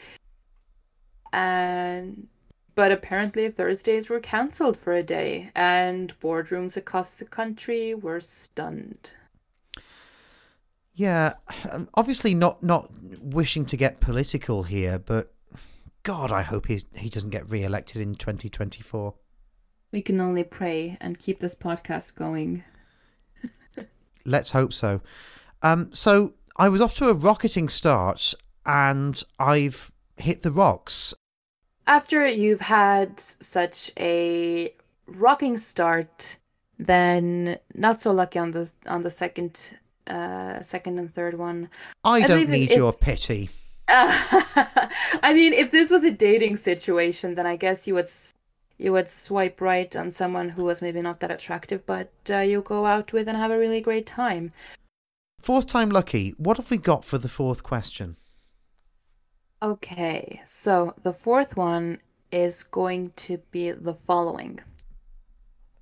Speaker 2: And but apparently Thursdays were cancelled for a day, and boardrooms across the country were stunned.
Speaker 3: Yeah, um, obviously not not wishing to get political here, but God, I hope he's, he doesn't get re-elected in 2024.
Speaker 2: We can only pray and keep this podcast going.
Speaker 3: Let's hope so. Um, so I was off to a rocketing start, and I've hit the rocks.
Speaker 2: After you've had such a rocking start, then not so lucky on the on the second uh second and third one.
Speaker 3: I,
Speaker 2: I
Speaker 3: don't need
Speaker 2: it-
Speaker 3: your pity.
Speaker 2: I mean, if this was a dating situation, then I guess you would you would swipe right on someone who was maybe not that attractive, but uh, you go out with and have a really great time.
Speaker 3: Fourth time lucky. What have we got for the fourth question?
Speaker 2: Okay, so the fourth one is going to be the following.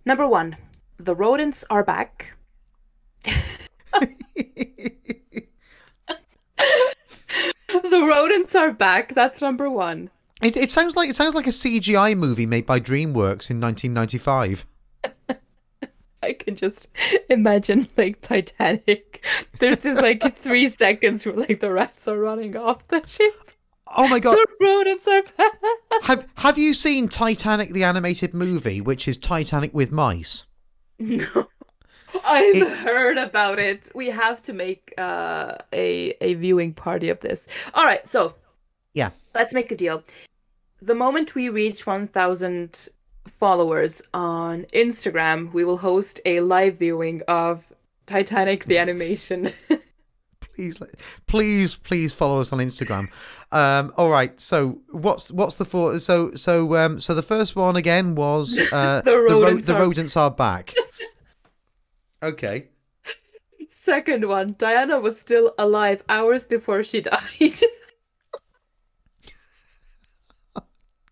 Speaker 2: Number one, the rodents are back. the rodents are back. That's number one.
Speaker 3: It, it sounds like it sounds like a CGI movie made by DreamWorks in 1995.
Speaker 2: I can just imagine like Titanic. There's this like three seconds where like the rats are running off the ship.
Speaker 3: Oh my god!
Speaker 2: The rodents are back.
Speaker 3: have Have you seen Titanic the animated movie, which is Titanic with mice?
Speaker 2: No. I've
Speaker 3: It-
Speaker 2: heard about it. We have to make uh, a a viewing party of this. All right, so
Speaker 3: Yeah.
Speaker 2: let's make a deal. The moment we reach 1,000 followers on Instagram, we will host a live viewing of Titanic the animation.
Speaker 3: Please, please, please follow us on Instagram. Um, all right. So what's what's the four? So so um, so the first one again was uh,
Speaker 2: The rodents
Speaker 3: the
Speaker 2: are-
Speaker 3: rodents are back. okay.
Speaker 2: Second one, Diana was still alive hours before she died.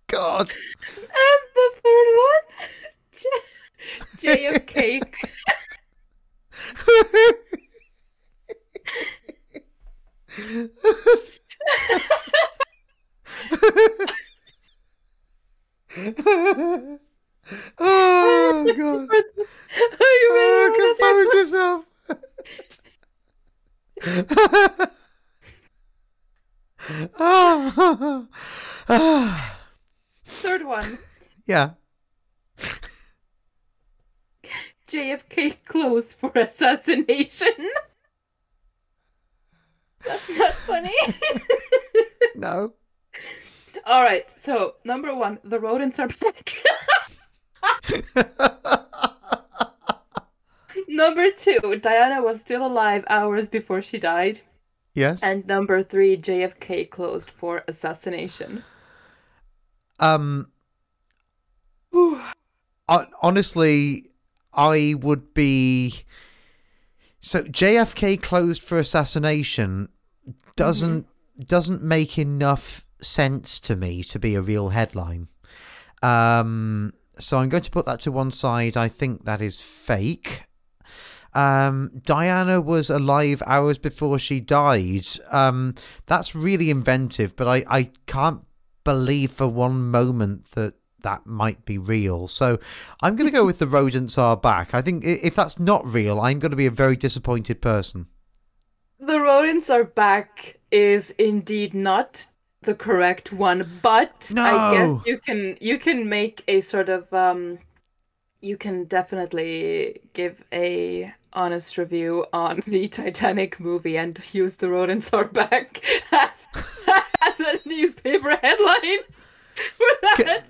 Speaker 3: God.
Speaker 2: and the third one, J- JFK.
Speaker 3: Oh God.
Speaker 2: Are you ready?
Speaker 3: Oh,
Speaker 2: for the third
Speaker 3: compose yourself. Ah.
Speaker 2: Third one,
Speaker 3: yeah.
Speaker 2: JFK closed for assassination. That's not funny.
Speaker 3: No.
Speaker 2: All right, so number one, the rodents are back. number two, Diana was still alive hours before she died.
Speaker 3: yes.
Speaker 2: And number three, JFK closed for assassination.
Speaker 3: um. Hon- honestly, I would be. So JFK closed for assassination doesn't doesn't make enough sense to me to be a real headline. Um, so I'm going to put that to one side. I think that is fake. Um, Diana was alive hours before she died. Um, that's really inventive, but I, I can't believe for one moment that that might be real. So I'm going to go with the rodents are back. I think if that's not real, I'm going to be a very disappointed person.
Speaker 2: The rodents are back is indeed not the correct one, but I guess you can you can make a sort of um you can definitely give a honest review on the Titanic movie and use the rodents are back as, as a newspaper headline for that.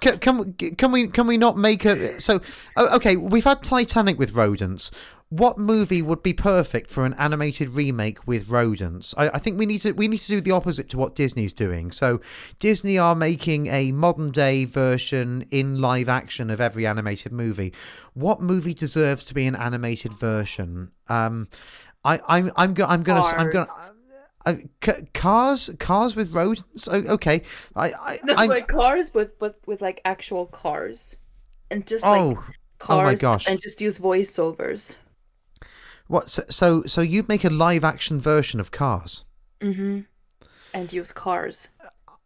Speaker 3: Can, can can we can we not make a so okay we've had Titanic with rodents what movie would be perfect for an animated remake with rodents? I, I, think we need to we need to do the opposite to what Disney's doing. So Disney are making a modern day version in live action of every animated movie. What movie deserves to be an animated version? Um, I I'm I'm go, I'm gonna I'm gonna. Uh, c- cars, cars with rodents. okay, I, I,
Speaker 2: no, like cars with, with with like actual cars, and just oh, like cars, oh my gosh, and just use voiceovers.
Speaker 3: What? So, so, so you'd make a live action version of Cars?
Speaker 2: Mm-hmm. And use Cars.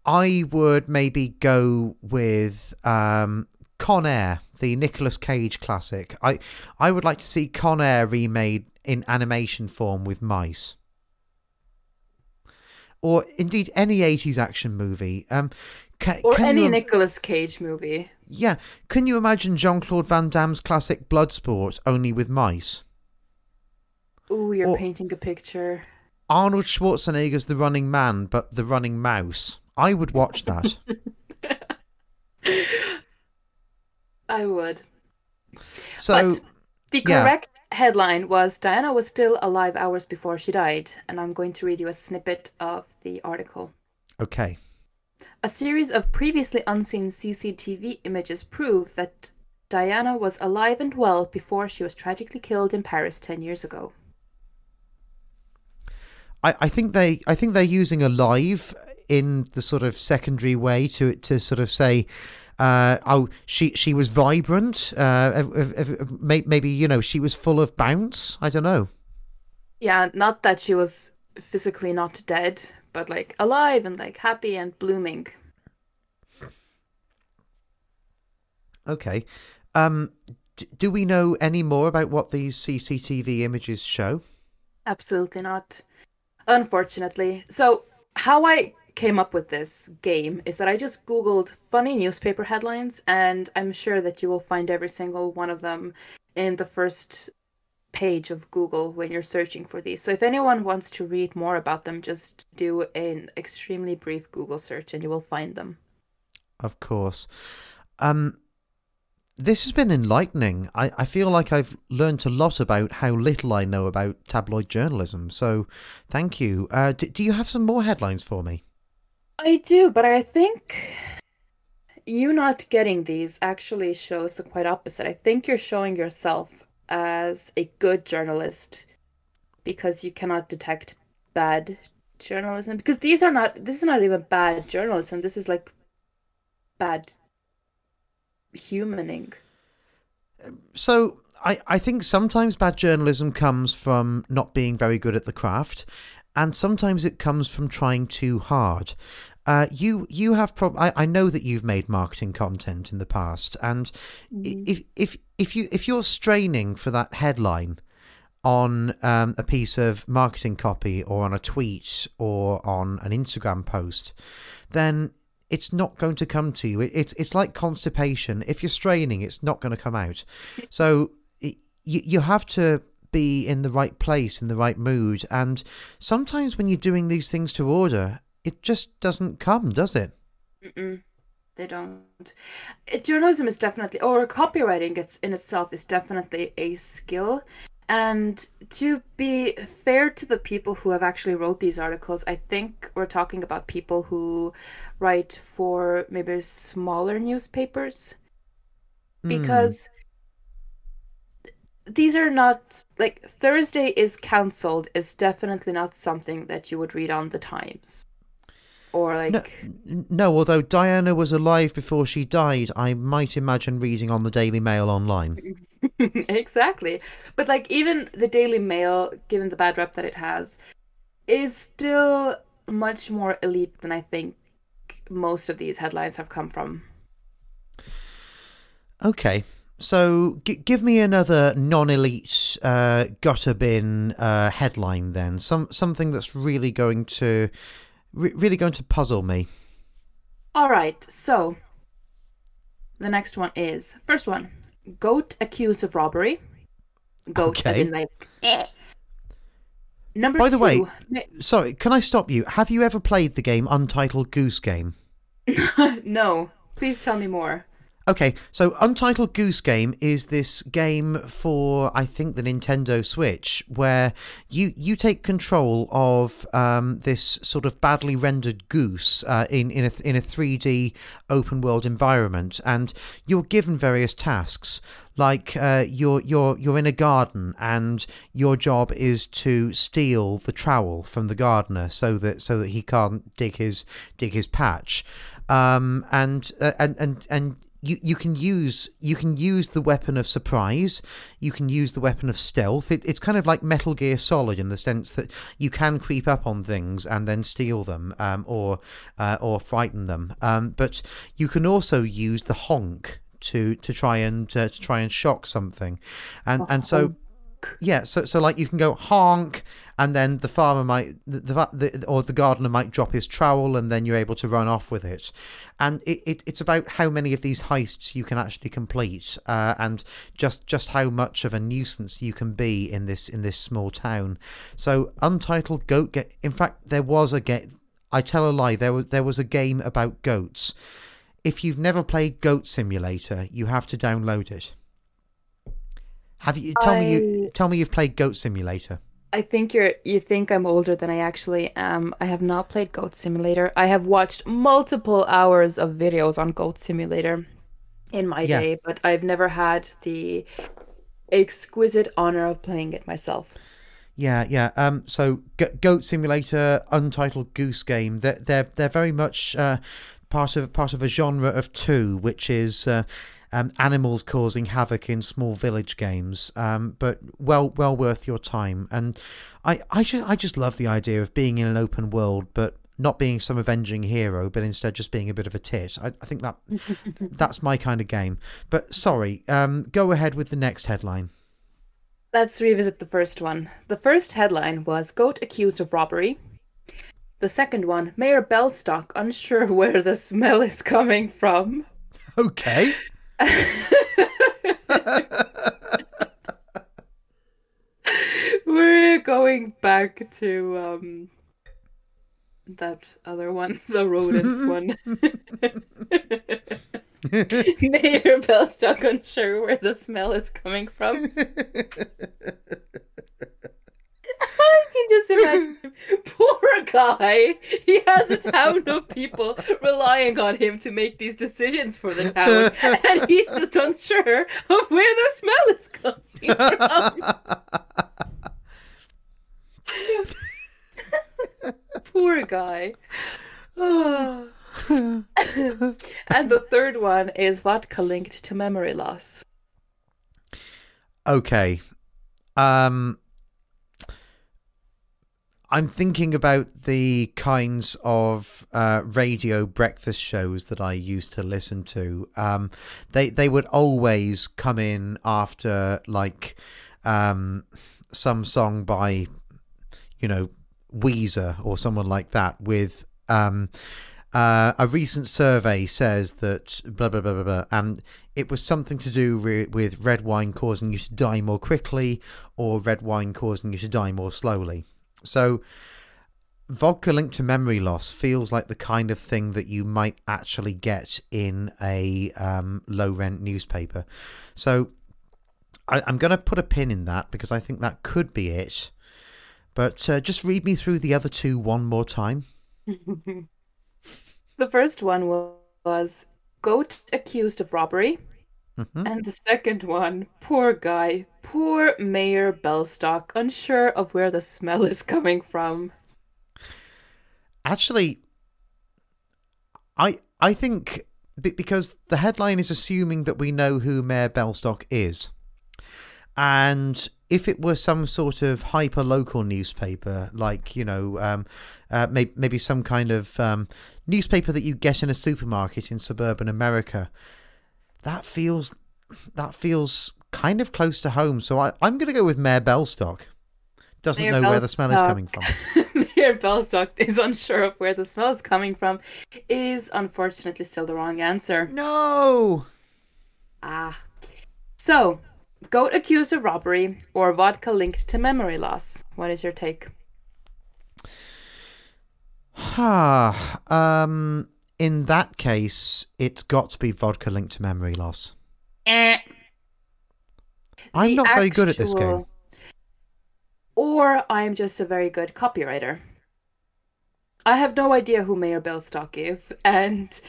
Speaker 3: I would maybe go with um, Con Air, the Nicolas Cage classic. I I would like to see Con Air remade in animation form with mice. Or indeed any 80s action movie. Um,
Speaker 2: can, or any you, Nicolas Cage movie.
Speaker 3: Yeah. Can you imagine Jean Claude Van Damme's classic Bloodsport only with mice?
Speaker 2: Oh, you're or painting a picture.
Speaker 3: Arnold Schwarzenegger's The Running Man, but The Running Mouse. I would watch that.
Speaker 2: I would. So, but the correct yeah. headline was Diana was still alive hours before she died, and I'm going to read you a snippet of the article.
Speaker 3: Okay.
Speaker 2: A series of previously unseen CCTV images prove that Diana was alive and well before she was tragically killed in Paris 10 years ago.
Speaker 3: I, I think they I think they're using alive in the sort of secondary way to to sort of say uh, oh, she she was vibrant. Uh, maybe you know she was full of bounce. I don't know.
Speaker 2: Yeah, not that she was physically not dead, but like alive and like happy and blooming.
Speaker 3: Okay. Um, d- do we know any more about what these CCTV images show?
Speaker 2: Absolutely not. Unfortunately. So, how I came up with this game is that I just Googled funny newspaper headlines, and I'm sure that you will find every single one of them in the first page of Google when you're searching for these. So, if anyone wants to read more about them, just do an extremely brief Google search and you will find them.
Speaker 3: Of course. Um, this has been enlightening. I, I feel like I've learned a lot about how little I know about tabloid journalism. So, thank you. Uh, d- do you have some more headlines for me?
Speaker 2: I do, but I think you not getting these actually shows the quite opposite. I think you're showing yourself as a good journalist because you cannot detect bad journalism. Because these are not, this is not even bad journalism. This is like bad humaning.
Speaker 3: So I, I think sometimes bad journalism comes from not being very good at the craft, and sometimes it comes from trying too hard. Uh, you you have prob- I, I know that you've made marketing content in the past, and mm. if if if you if you're straining for that headline on um, a piece of marketing copy or on a tweet or on an Instagram post, then it's not going to come to you. It, it's it's like constipation. If you're straining, it's not going to come out. So it, you you have to be in the right place, in the right mood, and sometimes when you're doing these things to order, it just doesn't come, does it?
Speaker 2: Mm-mm, they don't. It, journalism is definitely, or copywriting, it's in itself is definitely a skill and to be fair to the people who have actually wrote these articles, I think we're talking about people who write for maybe smaller newspapers. Hmm. Because mm. these are not like Thursday is cancelled is definitely not something that you would read on the Times or like
Speaker 3: no, no, although diana was alive before she died i might imagine reading on the daily mail online.
Speaker 2: Exactly. But like even the daily mail given the bad rep that it has is still much more elite than i think most of these headlines have come from.
Speaker 3: Okay. So g- give me another non-elite uh, gutter bin uh, headline then. Some something that's really going to re- really going to puzzle me.
Speaker 2: All right, so the next one is first one goat accused of robbery. Goat, as
Speaker 3: Okay.
Speaker 2: in like. eh. Number
Speaker 3: By the
Speaker 2: two.
Speaker 3: way-
Speaker 2: ma-
Speaker 3: Sorry, can I stop you? Have you ever played the game Untitled Goose Game?
Speaker 2: no, please tell me more.
Speaker 3: Okay, so Untitled Goose Game is this game for I think the Nintendo Switch where you you take control of um, this sort of badly rendered goose uh, in in a in a 3D open world environment, and you're given various tasks. Like uh, you're you're you're in a garden, and your job is to steal the trowel from the gardener so that so that he can't dig his dig his patch um, and uh, and and and you, you can use you can use the weapon of surprise. You can use the weapon of stealth. It, it's kind of like Metal Gear Solid in the sense that you can creep up on things and then steal them, um, or uh, or frighten them. Um, but you can also use the honk to to try and uh, to try and shock something, and and so yeah, so so like you can go honk, and then the farmer might the, the, or the gardener might drop his trowel, and then you're able to run off with it. And it, it it's about how many of these heists you can actually complete, uh, and just just how much of a nuisance you can be in this in this small town. So Untitled Goat Get. In fact, there was a game. I tell a lie. There was there was a game about goats. If you've never played Goat Simulator, you have to download it. Have you tell me you tell me you've played Goat Simulator?
Speaker 2: I think you're you think I'm older than I actually am. I have not played Goat Simulator. I have watched multiple hours of videos on Goat Simulator in my
Speaker 3: Yeah.
Speaker 2: day, but I've never had the exquisite honor of playing it myself.
Speaker 3: Yeah, yeah. Um, so G- Goat Simulator, Untitled Goose Game. They're they're they're very much uh, part of part of a genre of two, which is uh, um, animals causing havoc in small village games. Um, but well well worth your time. And I I just I just love the idea of being in an open world, but not being some avenging hero, but instead just being a bit of a tit. I, I think that that's my kind of game. But sorry, um, go ahead with the next headline.
Speaker 2: Let's revisit the first one. The first headline was Goat accused of robbery. The second one, Mayor Bellstock unsure where the smell is coming from.
Speaker 3: Okay.
Speaker 2: We're going back to um that other one, the rodents one. Mayor Bellstock unsure where the smell is coming from. I can just imagine. Poor guy. He has a town of people relying on him to make these decisions for the town, and he's just unsure of where the smell is coming from. Poor guy. and the third one is vodka linked to memory loss.
Speaker 3: Okay. Um I'm thinking about the kinds of uh, radio breakfast shows that I used to listen to. Um, they they would always come in after like um, some song by you know Weezer or someone like that with um, uh, a recent survey says that blah blah blah blah blah, and it was something to do re- with red wine causing you to die more quickly, or red wine causing you to die more slowly. So, vodka linked to memory loss feels like the kind of thing that you might actually get in a um, low rent newspaper. So, I, I'm going to put a pin in that because I think that could be it. But uh, just read me through the other two one more time.
Speaker 2: the first one was goat accused of robbery.
Speaker 3: Mhm.
Speaker 2: And the second one, poor guy, poor Mayor Bellstock, unsure of where the smell is coming from.
Speaker 3: Actually, I I think because the headline is assuming that we know who Mayor Bellstock is, and if it were some sort of hyper local newspaper, like you know, um, uh, maybe maybe some kind of um, newspaper that you get in a supermarket in suburban America, that feels that feels kind of close to home. So I, I'm going to go with Mayor Bellstock. Doesn't
Speaker 2: Mayor
Speaker 3: know where the smell is coming from.
Speaker 2: Mayor Bellstock is unsure of where the smell is coming from, is unfortunately still the wrong answer.
Speaker 3: No.
Speaker 2: Ah. So, goat accused of robbery or vodka linked to memory loss. What is your take?
Speaker 3: Ha. um, in that case, it's got to be vodka linked to memory loss.
Speaker 2: Eh.
Speaker 3: I'm not very good at this game.
Speaker 2: Or I'm just a very good copywriter. I have no idea who Mayor Bellstock is, and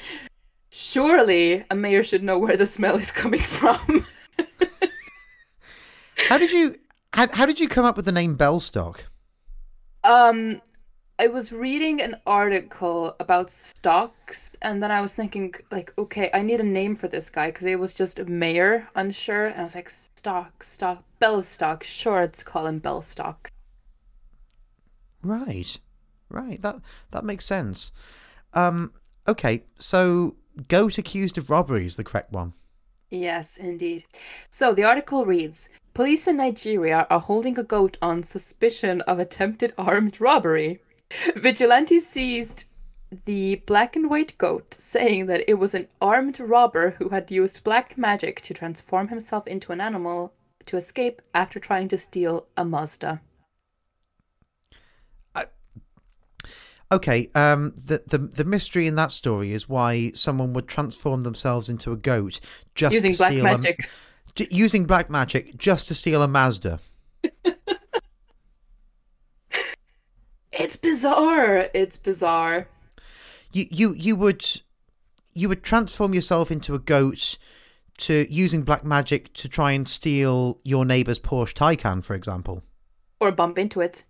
Speaker 2: surely a mayor should know where the smell is coming from.
Speaker 3: How did you how, how did you come up with the name Bellstock?
Speaker 2: um, I was reading an article about stocks, and then I was thinking, like, okay, I need a name for this guy because it was just mayor, unsure, and I was like, stock, stock, Bellstock. Sure, let's call him Bellstock.
Speaker 3: Right. Right. That that makes sense. Um okay, so goat accused of robbery is the correct one.
Speaker 2: Yes, indeed. So the article reads Police in Nigeria are holding a goat on suspicion of attempted armed robbery. Vigilantes seized the black and white goat, saying that it was an armed robber who had used black magic to transform himself into an animal to escape after trying to steal a Mazda.
Speaker 3: Okay, um the, the the mystery in that story is why someone would transform themselves into a goat just
Speaker 2: Using
Speaker 3: to
Speaker 2: black magic.
Speaker 3: A, using black magic just to steal a Mazda.
Speaker 2: It's bizarre. It's bizarre.
Speaker 3: You you you would you would transform yourself into a goat to using black magic to try and steal your neighbor's Porsche Taycan, for example.
Speaker 2: Or bump into it.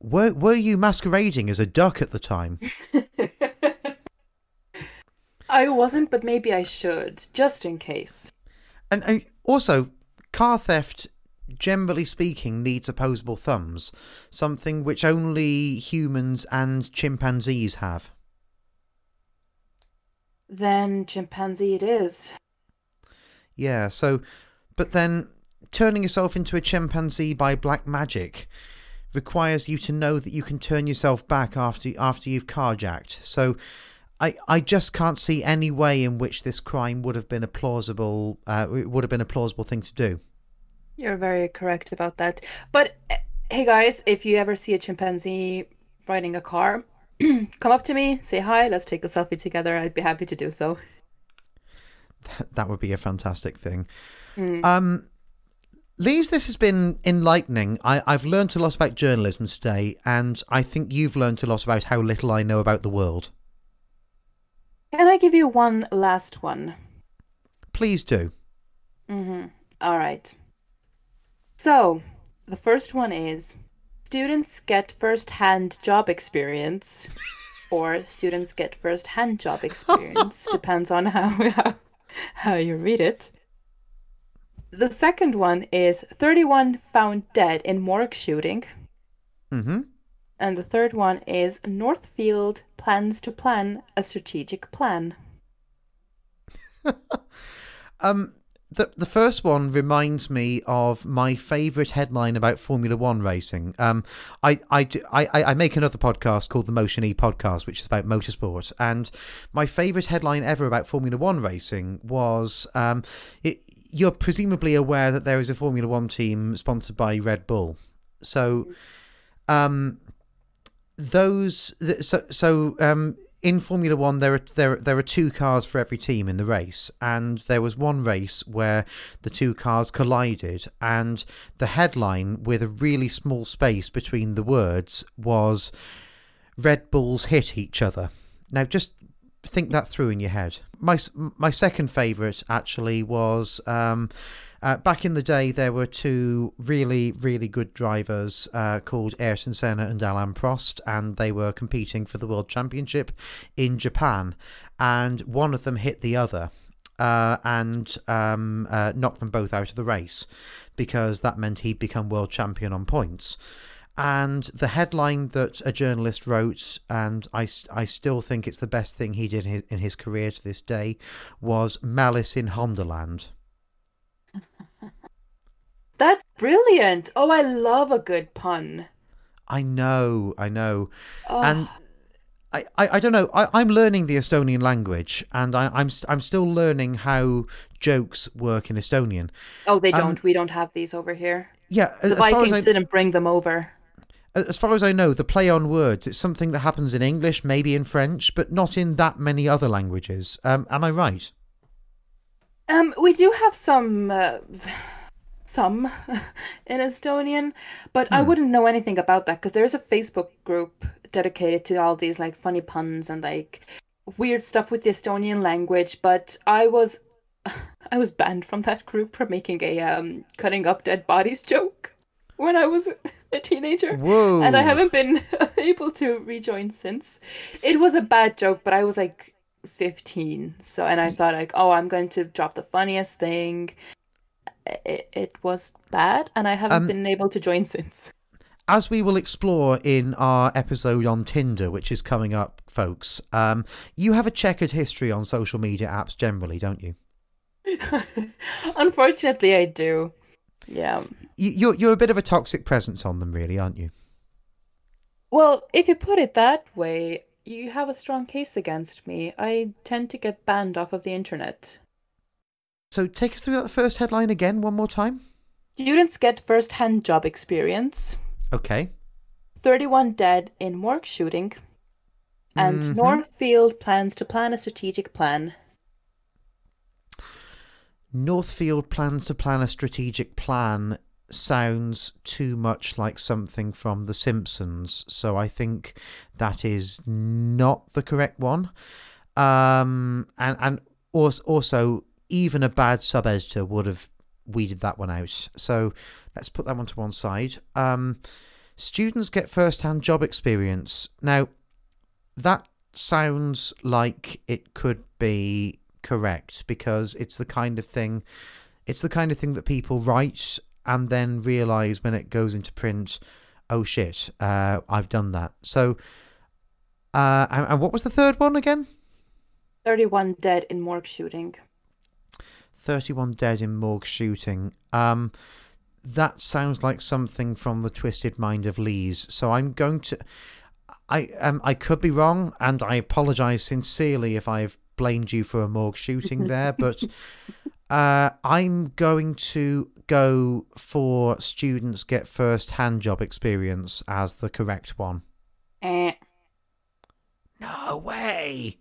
Speaker 3: Were were you masquerading as a duck at the time?
Speaker 2: I wasn't, but maybe I should, just in case.
Speaker 3: And, and also, car theft, generally speaking, needs opposable thumbs, something which only humans and chimpanzees have.
Speaker 2: Then chimpanzee it is.
Speaker 3: Yeah, so, but then turning yourself into a chimpanzee by black magic requires you to know that you can turn yourself back after after you've carjacked. So, I I just can't see any way in which this crime would have been a plausible uh, it would have been a plausible thing to do.
Speaker 2: You're very correct about that. But eh, hey guys, if you ever see a chimpanzee riding a car, come up to me, say hi, let's take a selfie together. I'd be happy to do so.
Speaker 3: That would be a fantastic thing.
Speaker 2: Mm.
Speaker 3: Um, Liis, this has been enlightening. I, I've learned a lot about journalism today, and I think you've learned a lot about how little I know about the world.
Speaker 2: Can I give you one last one?
Speaker 3: Please do.
Speaker 2: Mm-hmm. All right. So, the first one is students get first-hand job experience, or students get first-hand job experience. Depends on how, how how you read it. The second one is 31 found dead in morgue shooting,
Speaker 3: Mm-hmm.
Speaker 2: and the third one is Northfield plans to plan a strategic plan.
Speaker 3: Um, the the first one reminds me of my favourite headline about Formula One racing. Um, I I, I I make another podcast called the Motion E Podcast, which is about motorsport, and my favourite headline ever about Formula One racing was um, it, you're presumably aware that there is a Formula One team sponsored by Red Bull, so um, those so so um in Formula One, there are there there are two cars for every team in the race, and there was one race where the two cars collided, and the headline with a really small space between the words was "Red Bulls hit each other." Now, just think that through in your head. My my second favourite actually was. Um, uh, back in the day, there were two really, really good drivers uh, called Ayrton Senna and Alain Prost, and they were competing for the World Championship in Japan. And one of them hit the other uh, and um, uh, knocked them both out of the race because that meant he'd become world champion on points. And the headline that a journalist wrote, and I, I still think it's the best thing he did in his, in his career to this day, was Malice in Hondaland.
Speaker 2: That's brilliant! Oh, I love a good pun.
Speaker 3: I know, I know.
Speaker 2: Oh,
Speaker 3: And I, I, I don't know. I, I'm learning the Estonian language, and I, I'm I'm still learning how jokes work in Estonian.
Speaker 2: Oh, they
Speaker 3: Um,
Speaker 2: don't. we don't have these over here.
Speaker 3: Yeah,
Speaker 2: The Vikings
Speaker 3: I,
Speaker 2: didn't bring them over.
Speaker 3: as far as I know, the play on words it's something that happens in English, maybe in French, but not in that many other languages. Um, am I right?
Speaker 2: Um, we do have some, uh, some in Estonian, but I
Speaker 3: Hmm.
Speaker 2: wouldn't know anything about that because there's a Facebook group dedicated to all these like funny puns and like weird stuff with the Estonian language. But I was, I was banned from that group for making a um cutting up dead bodies joke when I was a teenager.
Speaker 3: Whoa!
Speaker 2: and I haven't been able to rejoin since. It was a bad joke, but I was like 15, so and I thought like, oh, I'm going to drop the funniest thing. It, it was bad, and I haven't
Speaker 3: Um,
Speaker 2: been able to join since.
Speaker 3: As we will explore in our episode on Tinder, which is coming up, folks, um, you have a checkered history on social media apps generally, don't you?
Speaker 2: Unfortunately, I do. Yeah.
Speaker 3: you you're, you're a bit of a toxic presence on them, really, aren't you?
Speaker 2: Well, if you put it that way, you have a strong case against me. I tend to get banned off of the internet.
Speaker 3: So take us through that first headline again, one more time.
Speaker 2: Students get first-hand job experience.
Speaker 3: Okay.
Speaker 2: 31 dead in morgue shooting. And
Speaker 3: Mhm.
Speaker 2: Northfield plans to plan a strategic plan.
Speaker 3: Northfield plans to plan a strategic plan sounds too much like something from The Simpsons, so I think that is not the correct one. Um, and and also, even a bad sub editor would have weeded that one out. So let's put that one to one side. Um, students get first hand job experience. Now, that sounds like it could be correct because it's the kind of thing it's the kind of thing that people write and then realize when it goes into print oh shit uh, i've done that. So uh, and, what was the third one again?
Speaker 2: 31 dead in morgue shooting.
Speaker 3: 31 dead in morgue shooting. Um that sounds like something from the twisted mind of Liis. So i'm going to i um i could be wrong and i apologize sincerely if i've blamed you for a morgue shooting there but uh i'm going to go for students get first hand job experience as the correct one
Speaker 2: Eh.
Speaker 3: no way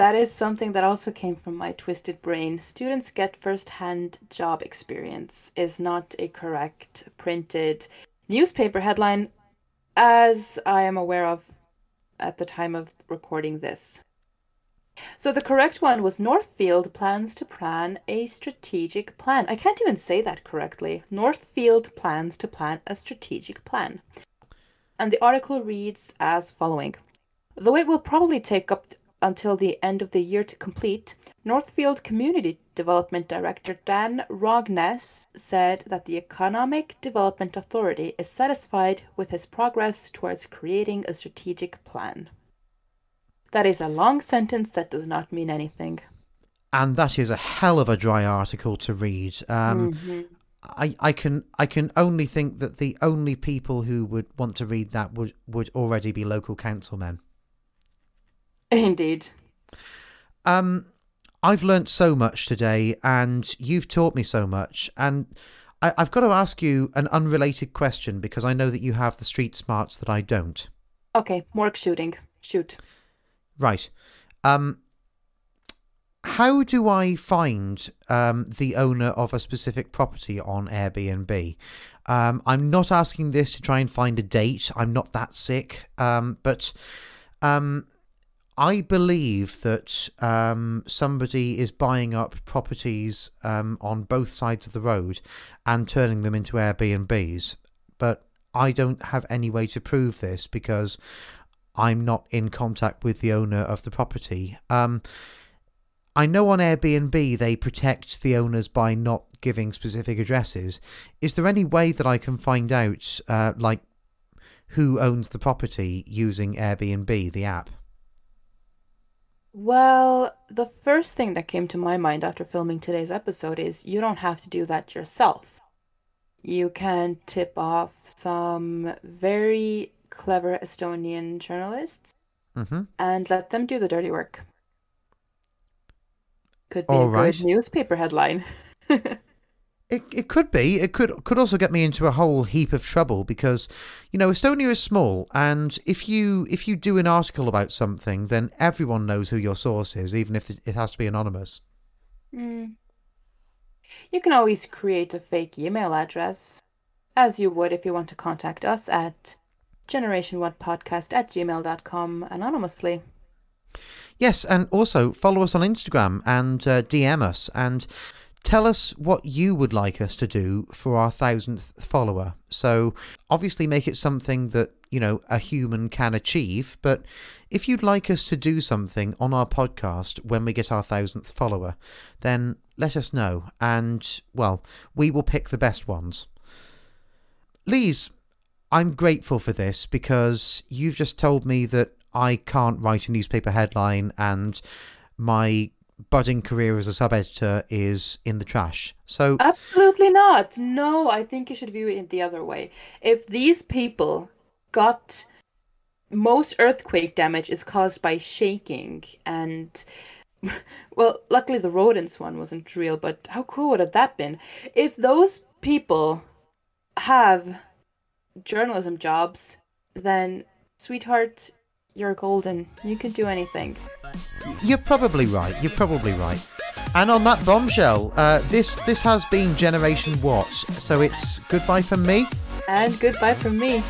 Speaker 2: That is something that also came from my twisted brain. Students get first-hand job experience is not a correct printed newspaper headline, as I am aware of at the time of recording this. So the correct one was Northfield plans to plan a strategic plan. I can't even say that correctly. Northfield plans to plan a strategic plan. And the article reads as following. Though it will probably take up until the end of the year to complete, Northfield Community Development Director Dan Rogness said that the Economic Development Authority is satisfied with his progress towards creating a strategic plan. That is a long sentence that does not mean anything.
Speaker 3: and that is a hell of a dry article to read um
Speaker 2: Mhm.
Speaker 3: I, I can I can only think that the only people who would want to read that would, would already be local councilmen.
Speaker 2: Indeed.
Speaker 3: Um, I've learnt so much today, and you've taught me so much, and I, I've got to ask you an unrelated question because I know that you have the street smarts that I don't.
Speaker 2: Okay, morgue shooting. Shoot.
Speaker 3: Right. Um, how do I find um, the owner of a specific property on Airbnb? Um, I'm not asking this to try and find a date. I'm not that sick. Um, but um, I believe that um, somebody is buying up properties um, on both sides of the road and turning them into Airbnbs. But I don't have any way to prove this because I'm not in contact with the owner of the property. Um, I know on Airbnb they protect the owners by not giving specific addresses. Is there any way that I can find out, uh, like, who owns the property using Airbnb, the app?
Speaker 2: Well, the first thing that came to my mind after filming today's episode is you don't have to do that yourself. You can tip off some very clever Estonian journalists
Speaker 3: hmm
Speaker 2: and let them do the dirty work. Could be
Speaker 3: All
Speaker 2: a
Speaker 3: right.
Speaker 2: good newspaper headline.
Speaker 3: It, it could be. It could could also get me into a whole heap of trouble because, you know, Estonia is small, and if you if you do an article about something, then everyone knows who your source is, even if it it has to be anonymous.
Speaker 2: Mm. You can always create a fake email address, as you would if you want to contact us at generationwhatpodcast at gmail.com anonymously.
Speaker 3: Yes, and also follow us on Instagram and uh, DM us and tell us what you would like us to do for our thousandth follower. So obviously make it something that, you know, a human can achieve, but if you'd like us to do something on our podcast when we get our thousandth follower, then let us know and, well, we will pick the best ones. Liis, I'm grateful for this because you've just told me that I can't write a newspaper headline and my budding career as a sub editor is in the trash. So,
Speaker 2: Absolutely not. No, I think you should view it in the other way. If these people got most earthquake damage is caused by shaking and well, luckily the rodents one wasn't real, but how cool would have that been? If those people have journalism jobs, then sweetheart, you're golden. You could do anything.
Speaker 3: you're probably right. You're probably right. And on that bombshell, uh, this this has been Generation What. So it's goodbye from me.
Speaker 2: And goodbye from me.